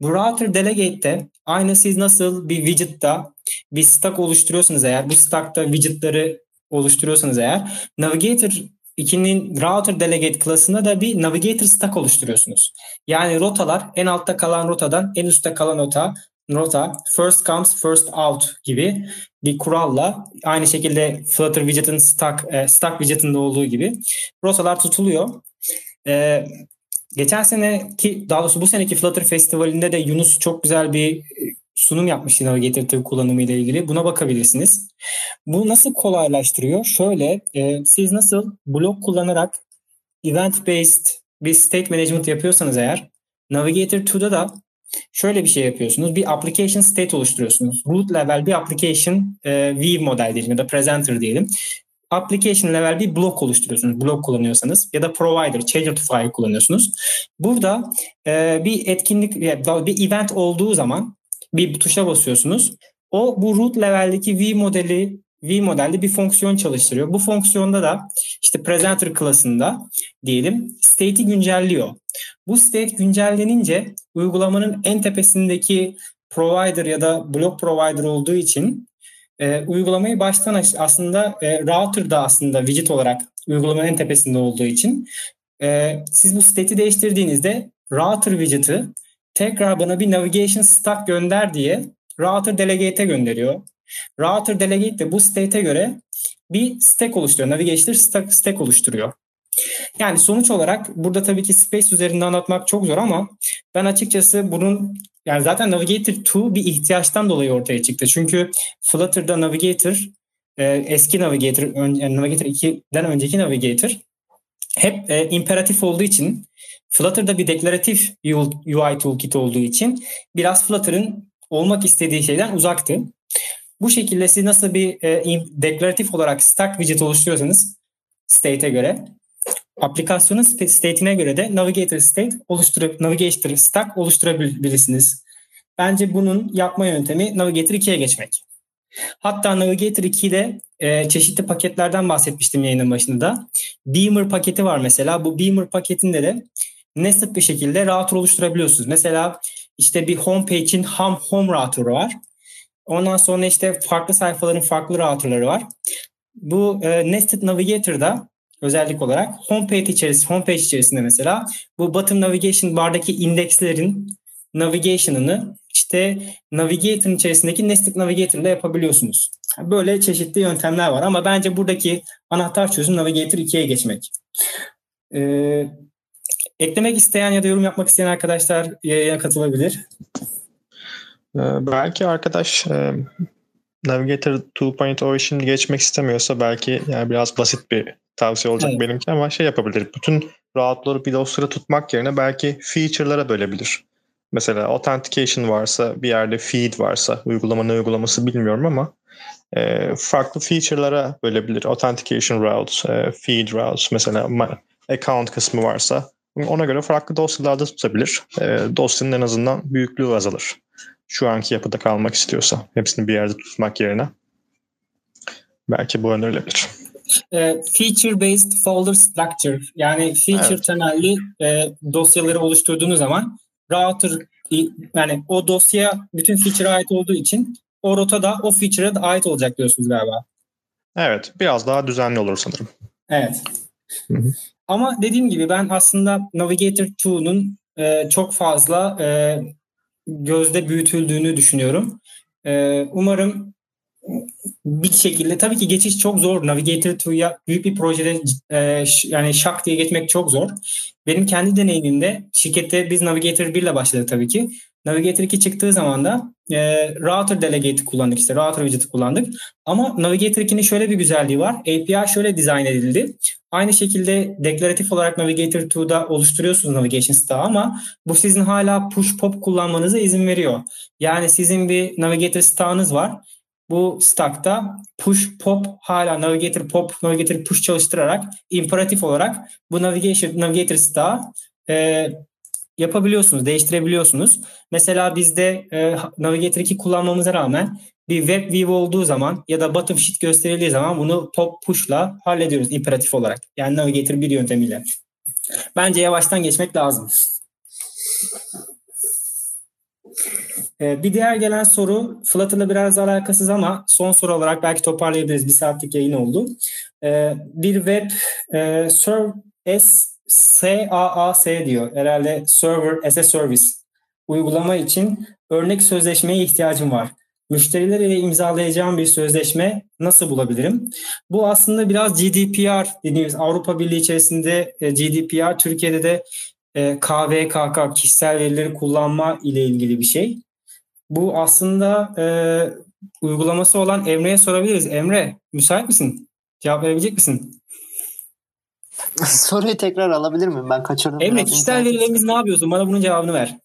Bu Router Delegate'de aynı siz nasıl bir widget'ta bir stack oluşturuyorsunuz eğer bu stack'ta widget'ları oluşturuyorsanız eğer Navigator 2'nin router delegate klasında da bir navigator stack oluşturuyorsunuz. Yani rotalar en altta kalan rotadan en üstte kalan rota rota first comes first out gibi bir kuralla aynı şekilde Flutter widget'ın stack, e, stack widget'ında olduğu gibi rotalar tutuluyor. E, geçen seneki daha doğrusu bu seneki Flutter Festivali'nde de Yunus çok güzel bir sunum yapmıştı Navigator kullanımı ile ilgili. Buna bakabilirsiniz. Bu nasıl kolaylaştırıyor? Şöyle e, siz nasıl blok kullanarak event based bir state management yapıyorsanız eğer Navigator 2'da da şöyle bir şey yapıyorsunuz. Bir application state oluşturuyorsunuz. Root level bir application e, view model diyelim ya da presenter diyelim. Application level bir blok oluşturuyorsunuz. Blok kullanıyorsanız ya da provider, changer to file kullanıyorsunuz. Burada e, bir etkinlik, bir event olduğu zaman bir tuşa basıyorsunuz. O bu root level'deki V modeli V modelde bir fonksiyon çalıştırıyor. Bu fonksiyonda da işte presenter klasında diyelim state'i güncelliyor. Bu state güncellenince uygulamanın en tepesindeki provider ya da block provider olduğu için e, uygulamayı baştan aslında e, router'da aslında widget olarak uygulamanın en tepesinde olduğu için e, siz bu state'i değiştirdiğinizde router widget'ı tekrar bana bir navigation stack gönder diye router delegate'e gönderiyor. Router delegate de bu state'e göre bir stack oluşturuyor. Navigation stack, stack oluşturuyor. Yani sonuç olarak burada tabii ki Space üzerinde anlatmak çok zor ama ben açıkçası bunun yani zaten Navigator 2 bir ihtiyaçtan dolayı ortaya çıktı. Çünkü Flutter'da Navigator e, eski Navigator, yani Navigator 2'den önceki Navigator hep e, imperatif olduğu için Flutter'da bir deklaratif UI toolkit olduğu için biraz Flutter'ın olmak istediği şeyden uzaktı. Bu şekilde siz nasıl bir e, deklaratif olarak stack widget oluşturuyorsanız state'e göre aplikasyonun state'ine göre de navigator state oluşturup navigator stack oluşturabilirsiniz. Bence bunun yapma yöntemi Navigator 2'ye geçmek. Hatta Navigator 2'de e, çeşitli paketlerden bahsetmiştim yayının başında. Beamer paketi var mesela. Bu Beamer paketinde de nested bir şekilde router oluşturabiliyorsunuz. Mesela işte bir home page'in ham home router'ı var. Ondan sonra işte farklı sayfaların farklı router'ları var. Bu e, Nested Navigator'da özellik olarak homepage içerisinde, homepage içerisinde mesela bu bottom navigation bardaki indekslerin navigation'ını işte Navigator'ın içerisindeki Nested Navigator yapabiliyorsunuz. Böyle çeşitli yöntemler var ama bence buradaki anahtar çözüm Navigator 2'ye geçmek. Ee, eklemek isteyen ya da yorum yapmak isteyen arkadaşlar yayına katılabilir. Ee, belki arkadaş e, Navigator 2.0 şimdi geçmek istemiyorsa belki yani biraz basit bir tavsiye olacak evet. benimki ama şey yapabilir. Bütün rahatları bir dosya tutmak yerine belki feature'lara bölebilir. Mesela authentication varsa bir yerde feed varsa uygulamanın uygulaması bilmiyorum ama e, farklı feature'lara bölebilir. Authentication routes, e, feed routes mesela account kısmı varsa ona göre farklı dosyalarda tutabilir. E, dosyanın en azından büyüklüğü azalır. Şu anki yapıda kalmak istiyorsa. Hepsini bir yerde tutmak yerine. Belki bu önerilebilir. E, feature based folder structure yani feature evet. temelli e, dosyaları oluşturduğunuz zaman router yani o dosya bütün feature'a ait olduğu için o rota da o feature'a da ait olacak diyorsunuz galiba. Evet. Biraz daha düzenli olur sanırım. Evet. Ama dediğim gibi ben aslında Navigator 2'nun e, çok fazla e, gözde büyütüldüğünü düşünüyorum. E, umarım bir şekilde tabii ki geçiş çok zor. Navigator 2'ya büyük bir projede e, yani şak diye geçmek çok zor. Benim kendi deneyimimde şirkette biz Navigator 1 ile başladık tabii ki. Navigator 2 çıktığı zaman da e, router delegate'i kullandık işte router widget'i kullandık. Ama Navigator 2'nin şöyle bir güzelliği var. API şöyle dizayn edildi. Aynı şekilde deklaratif olarak Navigator 2'da oluşturuyorsunuz Navigation Stack'ı ama bu sizin hala push pop kullanmanıza izin veriyor. Yani sizin bir Navigator Stack'ınız var bu stack'ta push pop hala navigator pop navigator push çalıştırarak imperatif olarak bu navigation navigator stack e, yapabiliyorsunuz, değiştirebiliyorsunuz. Mesela bizde e, Navigator 2 kullanmamıza rağmen bir web view olduğu zaman ya da bottom sheet gösterildiği zaman bunu pop push'la hallediyoruz imperatif olarak. Yani Navigator bir yöntemiyle. Bence yavaştan geçmek lazım. Ee, bir diğer gelen soru Flutter'la biraz alakasız ama son soru olarak belki toparlayabiliriz. Bir saatlik yayın oldu. Ee, bir web e, serv S SAAS diyor. Herhalde Server as a Service uygulama için örnek sözleşmeye ihtiyacım var. Müşteriler ile imzalayacağım bir sözleşme nasıl bulabilirim? Bu aslında biraz GDPR dediğimiz Avrupa Birliği içerisinde e, GDPR, Türkiye'de de e, KVKK kişisel verileri kullanma ile ilgili bir şey. Bu aslında e, uygulaması olan Emre'ye sorabiliriz. Emre müsait misin? Cevap verebilecek misin? [LAUGHS] Soruyu tekrar alabilir miyim? Ben kaçırdım. Emre kişisel verilerimiz ne yapıyorsun? Bana bunun cevabını ver.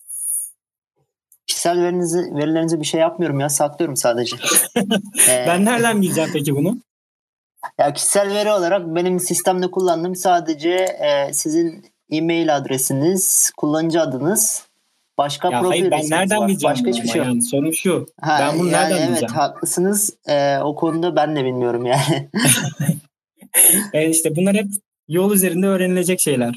Kişisel verinizi, verilerinize bir şey yapmıyorum ya. Saklıyorum sadece. [LAUGHS] ee, ben nereden bileceğim peki bunu? [LAUGHS] Ya kişisel veri olarak benim sistemde kullandığım sadece e, sizin e-mail adresiniz, kullanıcı adınız, başka ya profil hayır, ben nereden var. bileceğim Başka hiçbir şey yok. Yani. Sorun şu. Ha, ben bunu yani nereden evet, bileceğim? haklısınız. E, o konuda ben de bilmiyorum yani. [LAUGHS] e işte bunlar hep yol üzerinde öğrenilecek şeyler.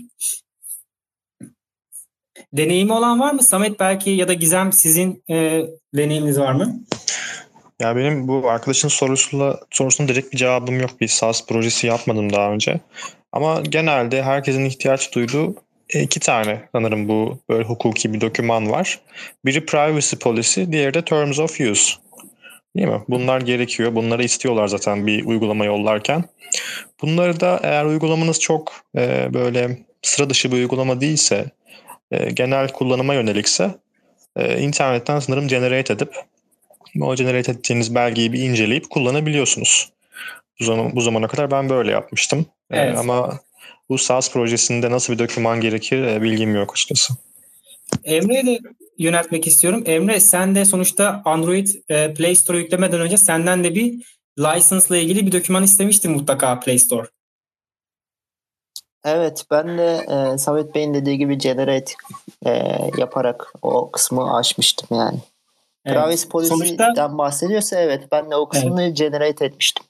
Deneyimi olan var mı? Samet belki ya da Gizem sizin e, deneyiminiz var mı? Ya benim bu arkadaşın sorusuyla sorusuna direkt bir cevabım yok. Bir SaaS projesi yapmadım daha önce. Ama genelde herkesin ihtiyaç duyduğu iki tane sanırım bu böyle hukuki bir doküman var. Biri privacy policy, diğeri de terms of use. Değil mi? Bunlar gerekiyor. Bunları istiyorlar zaten bir uygulama yollarken. Bunları da eğer uygulamanız çok e, böyle sıra dışı bir uygulama değilse, e, genel kullanıma yönelikse e, internetten sanırım generate edip o generate ettiğiniz belgeyi bir inceleyip kullanabiliyorsunuz. Bu, zaman, bu zamana kadar ben böyle yapmıştım. Evet. E, ama bu SaaS projesinde nasıl bir doküman gerekir e, bilgim yok açıkçası. Emre'ye de yöneltmek istiyorum. Emre sen de sonuçta Android e, Play Store yüklemeden önce senden de bir license ile ilgili bir doküman istemiştim mutlaka Play Store. Evet ben de e, Samet Bey'in dediği gibi generate e, yaparak o kısmı açmıştım yani. Evet. Privacy Policy'den Sonuçta... bahsediyorsa evet ben de o kısmını evet. generate etmiştim.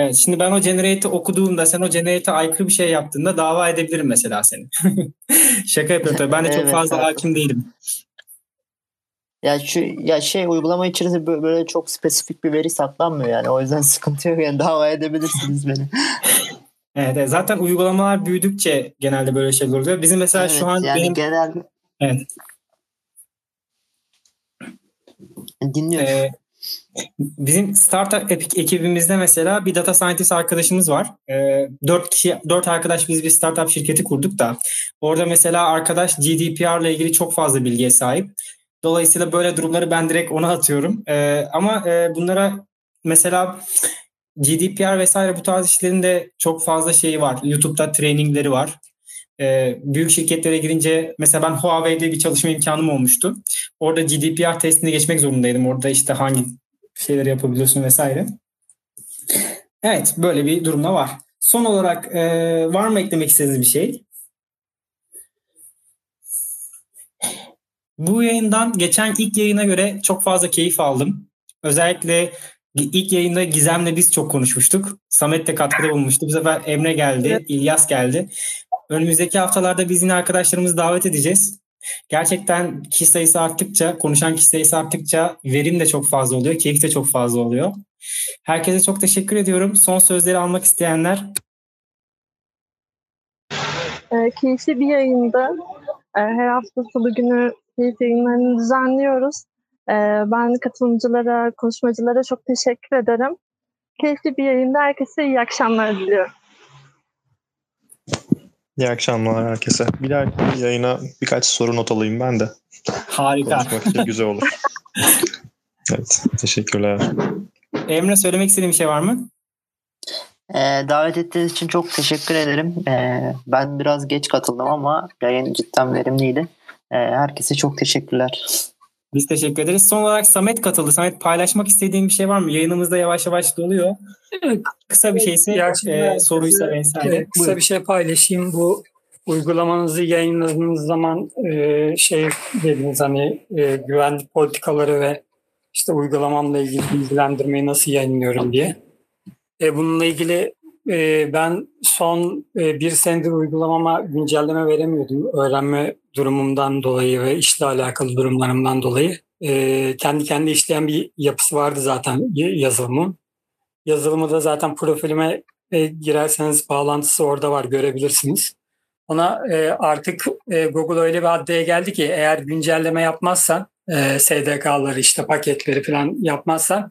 Evet şimdi ben o generate'i okuduğumda sen o generate'e aykırı bir şey yaptığında dava edebilirim mesela seni. [LAUGHS] Şaka yapıyorum tabii. Ben de çok evet, fazla evet. hakim değilim. Ya şu ya şey uygulama içerisinde böyle, böyle çok spesifik bir veri saklanmıyor yani. O yüzden [LAUGHS] sıkıntı yok yani dava edebilirsiniz beni. [LAUGHS] evet, evet zaten uygulamalar büyüdükçe genelde böyle şeyler oluyor. Bizim mesela evet, şu an yani benim genel Evet. Dinliyorum. Ee, bizim startup ekibimizde mesela bir data scientist arkadaşımız var. Ee, dört kişi, dört arkadaş biz bir startup şirketi kurduk da orada mesela arkadaş GDPR ile ilgili çok fazla bilgiye sahip. Dolayısıyla böyle durumları ben direkt ona atıyorum. Ee, ama e, bunlara mesela GDPR vesaire bu tarz işlerin de çok fazla şeyi var. YouTube'da trainingleri var. Ee, büyük şirketlere girince mesela ben Huawei'de bir çalışma imkanım olmuştu. Orada GDPR testini geçmek zorundaydım. Orada işte hangi şeyleri yapabiliyorsun vesaire. Evet böyle bir durumda var. Son olarak e, var mı eklemek istediğiniz bir şey? Bu yayından geçen ilk yayına göre çok fazla keyif aldım. Özellikle ilk yayında Gizem'le biz çok konuşmuştuk. Samet de katkıda bulmuştu. Bu sefer Emre geldi. İlyas geldi. Önümüzdeki haftalarda biz yine arkadaşlarımızı davet edeceğiz. Gerçekten kişi sayısı arttıkça, konuşan kişi sayısı arttıkça verim de çok fazla oluyor, keyif de çok fazla oluyor. Herkese çok teşekkür ediyorum. Son sözleri almak isteyenler. E, keyifli bir yayında e, her hafta salı günü keyif yayınlarını düzenliyoruz. E, ben katılımcılara, konuşmacılara çok teşekkür ederim. Keyifli bir yayında herkese iyi akşamlar diliyorum. İyi akşamlar herkese. Bir dahaki yayına birkaç soru not alayım ben de. Harika. Konuşmak için güzel olur. [LAUGHS] evet, teşekkürler. Emre söylemek istediğin bir şey var mı? Ee, davet ettiğiniz için çok teşekkür ederim. Ee, ben biraz geç katıldım ama yayın cidden verimliydi. Ee, herkese çok teşekkürler. Biz teşekkür ederiz. Son olarak Samet katıldı. Samet paylaşmak istediğin bir şey var mı? Yayınımızda yavaş yavaş doluyor. Kısa bir şeyse e, soruysa vesaire. Kısa Buyurun. bir şey paylaşayım. Bu uygulamanızı yayınladığınız zaman e, şey dediniz hani e, güvenlik politikaları ve işte uygulamamla ilgili bilgilendirmeyi nasıl yayınlıyorum diye. E, bununla ilgili e, ben son e, bir senedir uygulamama güncelleme veremiyordum. Öğrenme durumumdan dolayı ve işle alakalı durumlarımdan dolayı. e, kendi kendi işleyen bir yapısı vardı zaten yazılımın. Yazılımı da zaten profilime e, girerseniz bağlantısı orada var görebilirsiniz. Ona e, artık e, Google öyle bir haddeye geldi ki eğer güncelleme yapmazsan e, SDK'ları işte paketleri falan yapmazsan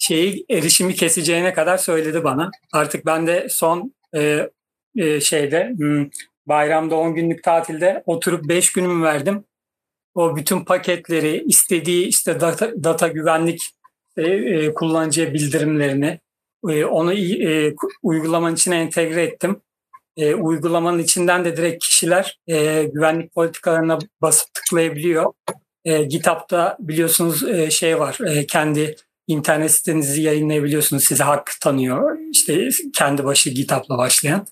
şeyi erişimi keseceğine kadar söyledi bana. Artık ben de son e, e, şeyde hmm, bayramda 10 günlük tatilde oturup 5 günümü verdim. O bütün paketleri istediği işte data, data güvenlik e, e, kullanıcıya bildirimlerini e, onu e, uygulamanın içine entegre ettim. E, uygulamanın içinden de direkt kişiler e, güvenlik politikalarına basıp tıklayabiliyor. E, GitHub'da biliyorsunuz e, şey var e, kendi internet sitenizi yayınlayabiliyorsunuz. Size hak tanıyor. İşte kendi başı GitHub'la başlayan.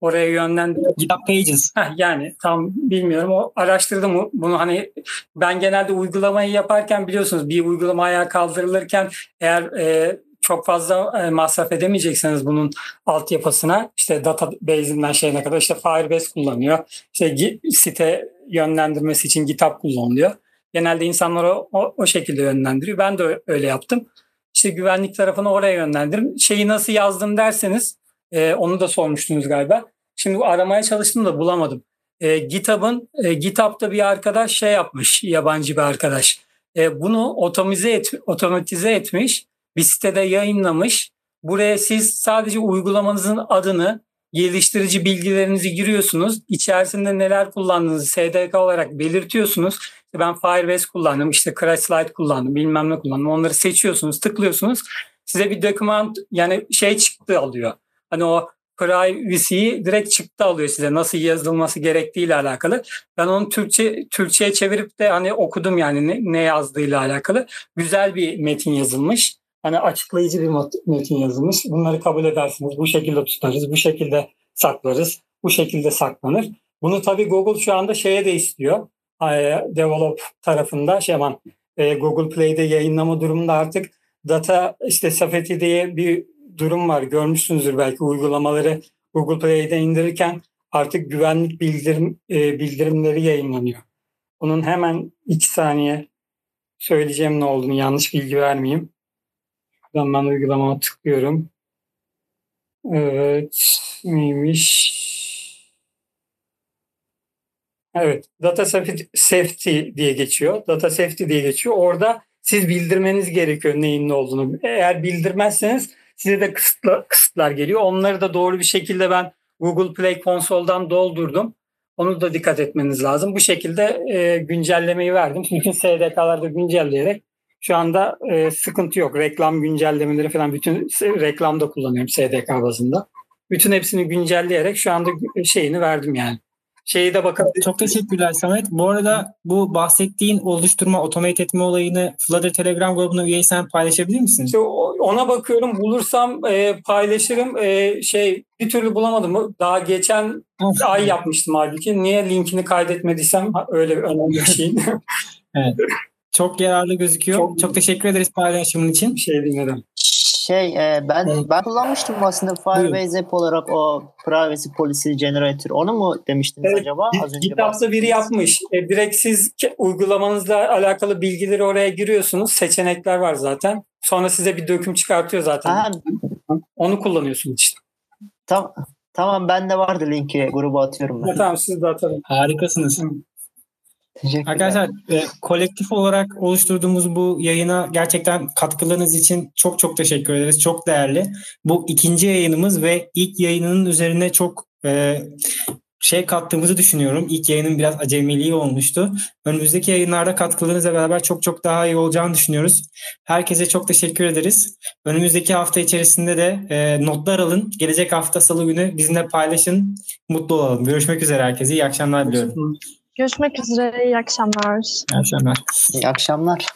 Oraya yönlendiriyor. GitHub Pages. Heh, yani tam bilmiyorum. O araştırdım bunu hani ben genelde uygulamayı yaparken biliyorsunuz bir uygulama ayağa kaldırılırken eğer e, çok fazla e, masraf edemeyecekseniz bunun altyapısına işte database'inden şeyine kadar işte Firebase kullanıyor. İşte site yönlendirmesi için GitHub kullanılıyor. Genelde insanları o, o şekilde yönlendiriyor. Ben de öyle yaptım. İşte güvenlik tarafını oraya yönlendirdim. Şeyi nasıl yazdım derseniz e, onu da sormuştunuz galiba. Şimdi aramaya çalıştım da bulamadım. E, GitHub'ın e, GitHub'da bir arkadaş şey yapmış, yabancı bir arkadaş. E, bunu otomatize et, otomatize etmiş, bir sitede yayınlamış. Buraya siz sadece uygulamanızın adını, geliştirici bilgilerinizi giriyorsunuz. İçerisinde neler kullandığınızı SDK olarak belirtiyorsunuz. Ben Firebase kullandım, işte Crashlight kullandım, bilmem ne kullandım. Onları seçiyorsunuz, tıklıyorsunuz. Size bir doküman yani şey çıktı alıyor. Hani o privacy'yi direkt çıktı alıyor size nasıl yazılması gerektiği ile alakalı. Ben onu Türkçe Türkçe'ye çevirip de hani okudum yani ne, ne yazdığıyla alakalı. Güzel bir metin yazılmış. Hani açıklayıcı bir metin yazılmış. Bunları kabul edersiniz. Bu şekilde tutarız. Bu şekilde saklarız. Bu şekilde saklanır. Bunu tabii Google şu anda şeye de istiyor. Develop tarafında şey aman e, Google Play'de yayınlama durumunda artık data işte Safety diye bir durum var. Görmüşsünüzdür belki uygulamaları Google Play'de indirirken artık güvenlik bildirim e, bildirimleri yayınlanıyor. Bunun hemen iki saniye söyleyeceğim ne olduğunu yanlış bilgi vermeyeyim. Buradan ben uygulamama tıklıyorum. Evet neymiş? Evet, data safety diye geçiyor. Data safety diye geçiyor. Orada siz bildirmeniz gerekiyor neyin ne olduğunu. Eğer bildirmezseniz size de kısıtla, kısıtlar geliyor. Onları da doğru bir şekilde ben Google Play konsoldan doldurdum. Onu da dikkat etmeniz lazım. Bu şekilde e, güncellemeyi verdim. Bütün SDK'larda güncelleyerek şu anda e, sıkıntı yok. Reklam güncellemeleri falan bütün reklamda kullanıyorum SDK bazında. Bütün hepsini güncelleyerek şu anda şeyini verdim yani şeyi de bakın. Çok teşekkürler Samet. Bu arada bu bahsettiğin oluşturma, otomate etme olayını Flutter Telegram grubuna üyeysen paylaşabilir misin? İşte ona bakıyorum. Bulursam e, paylaşırım. E, şey bir türlü bulamadım. Daha geçen ay yapmıştım halbuki. Niye linkini kaydetmediysem öyle önemli bir şey. [LAUGHS] evet. Çok yararlı gözüküyor. Çok, çok teşekkür ederiz paylaşımın için. Şey dinledim. Şey e, ben evet. ben kullanmıştım aslında Firebase app olarak o privacy policy generator. Onu mu demiştiniz evet, acaba? Az önce GitHub'da biri yapmış. E, direkt siz uygulamanızla alakalı bilgileri oraya giriyorsunuz. Seçenekler var zaten. Sonra size bir döküm çıkartıyor zaten. Aha. Onu kullanıyorsunuz işte. Tamam. Tamam bende vardı linki gruba atıyorum ben. Ya, tamam siz de atalım. Harikasınız. Arkadaşlar e, kolektif olarak oluşturduğumuz bu yayına gerçekten katkılarınız için çok çok teşekkür ederiz. Çok değerli. Bu ikinci yayınımız ve ilk yayınının üzerine çok e, şey kattığımızı düşünüyorum. İlk yayının biraz acemiliği olmuştu. Önümüzdeki yayınlarda katkılarınızla beraber çok çok daha iyi olacağını düşünüyoruz. Herkese çok teşekkür ederiz. Önümüzdeki hafta içerisinde de e, notlar alın. Gelecek hafta salı günü bizimle paylaşın. Mutlu olalım. Görüşmek üzere herkese. İyi akşamlar diliyorum. Görüşmek üzere. İyi akşamlar. İyi akşamlar. İyi akşamlar.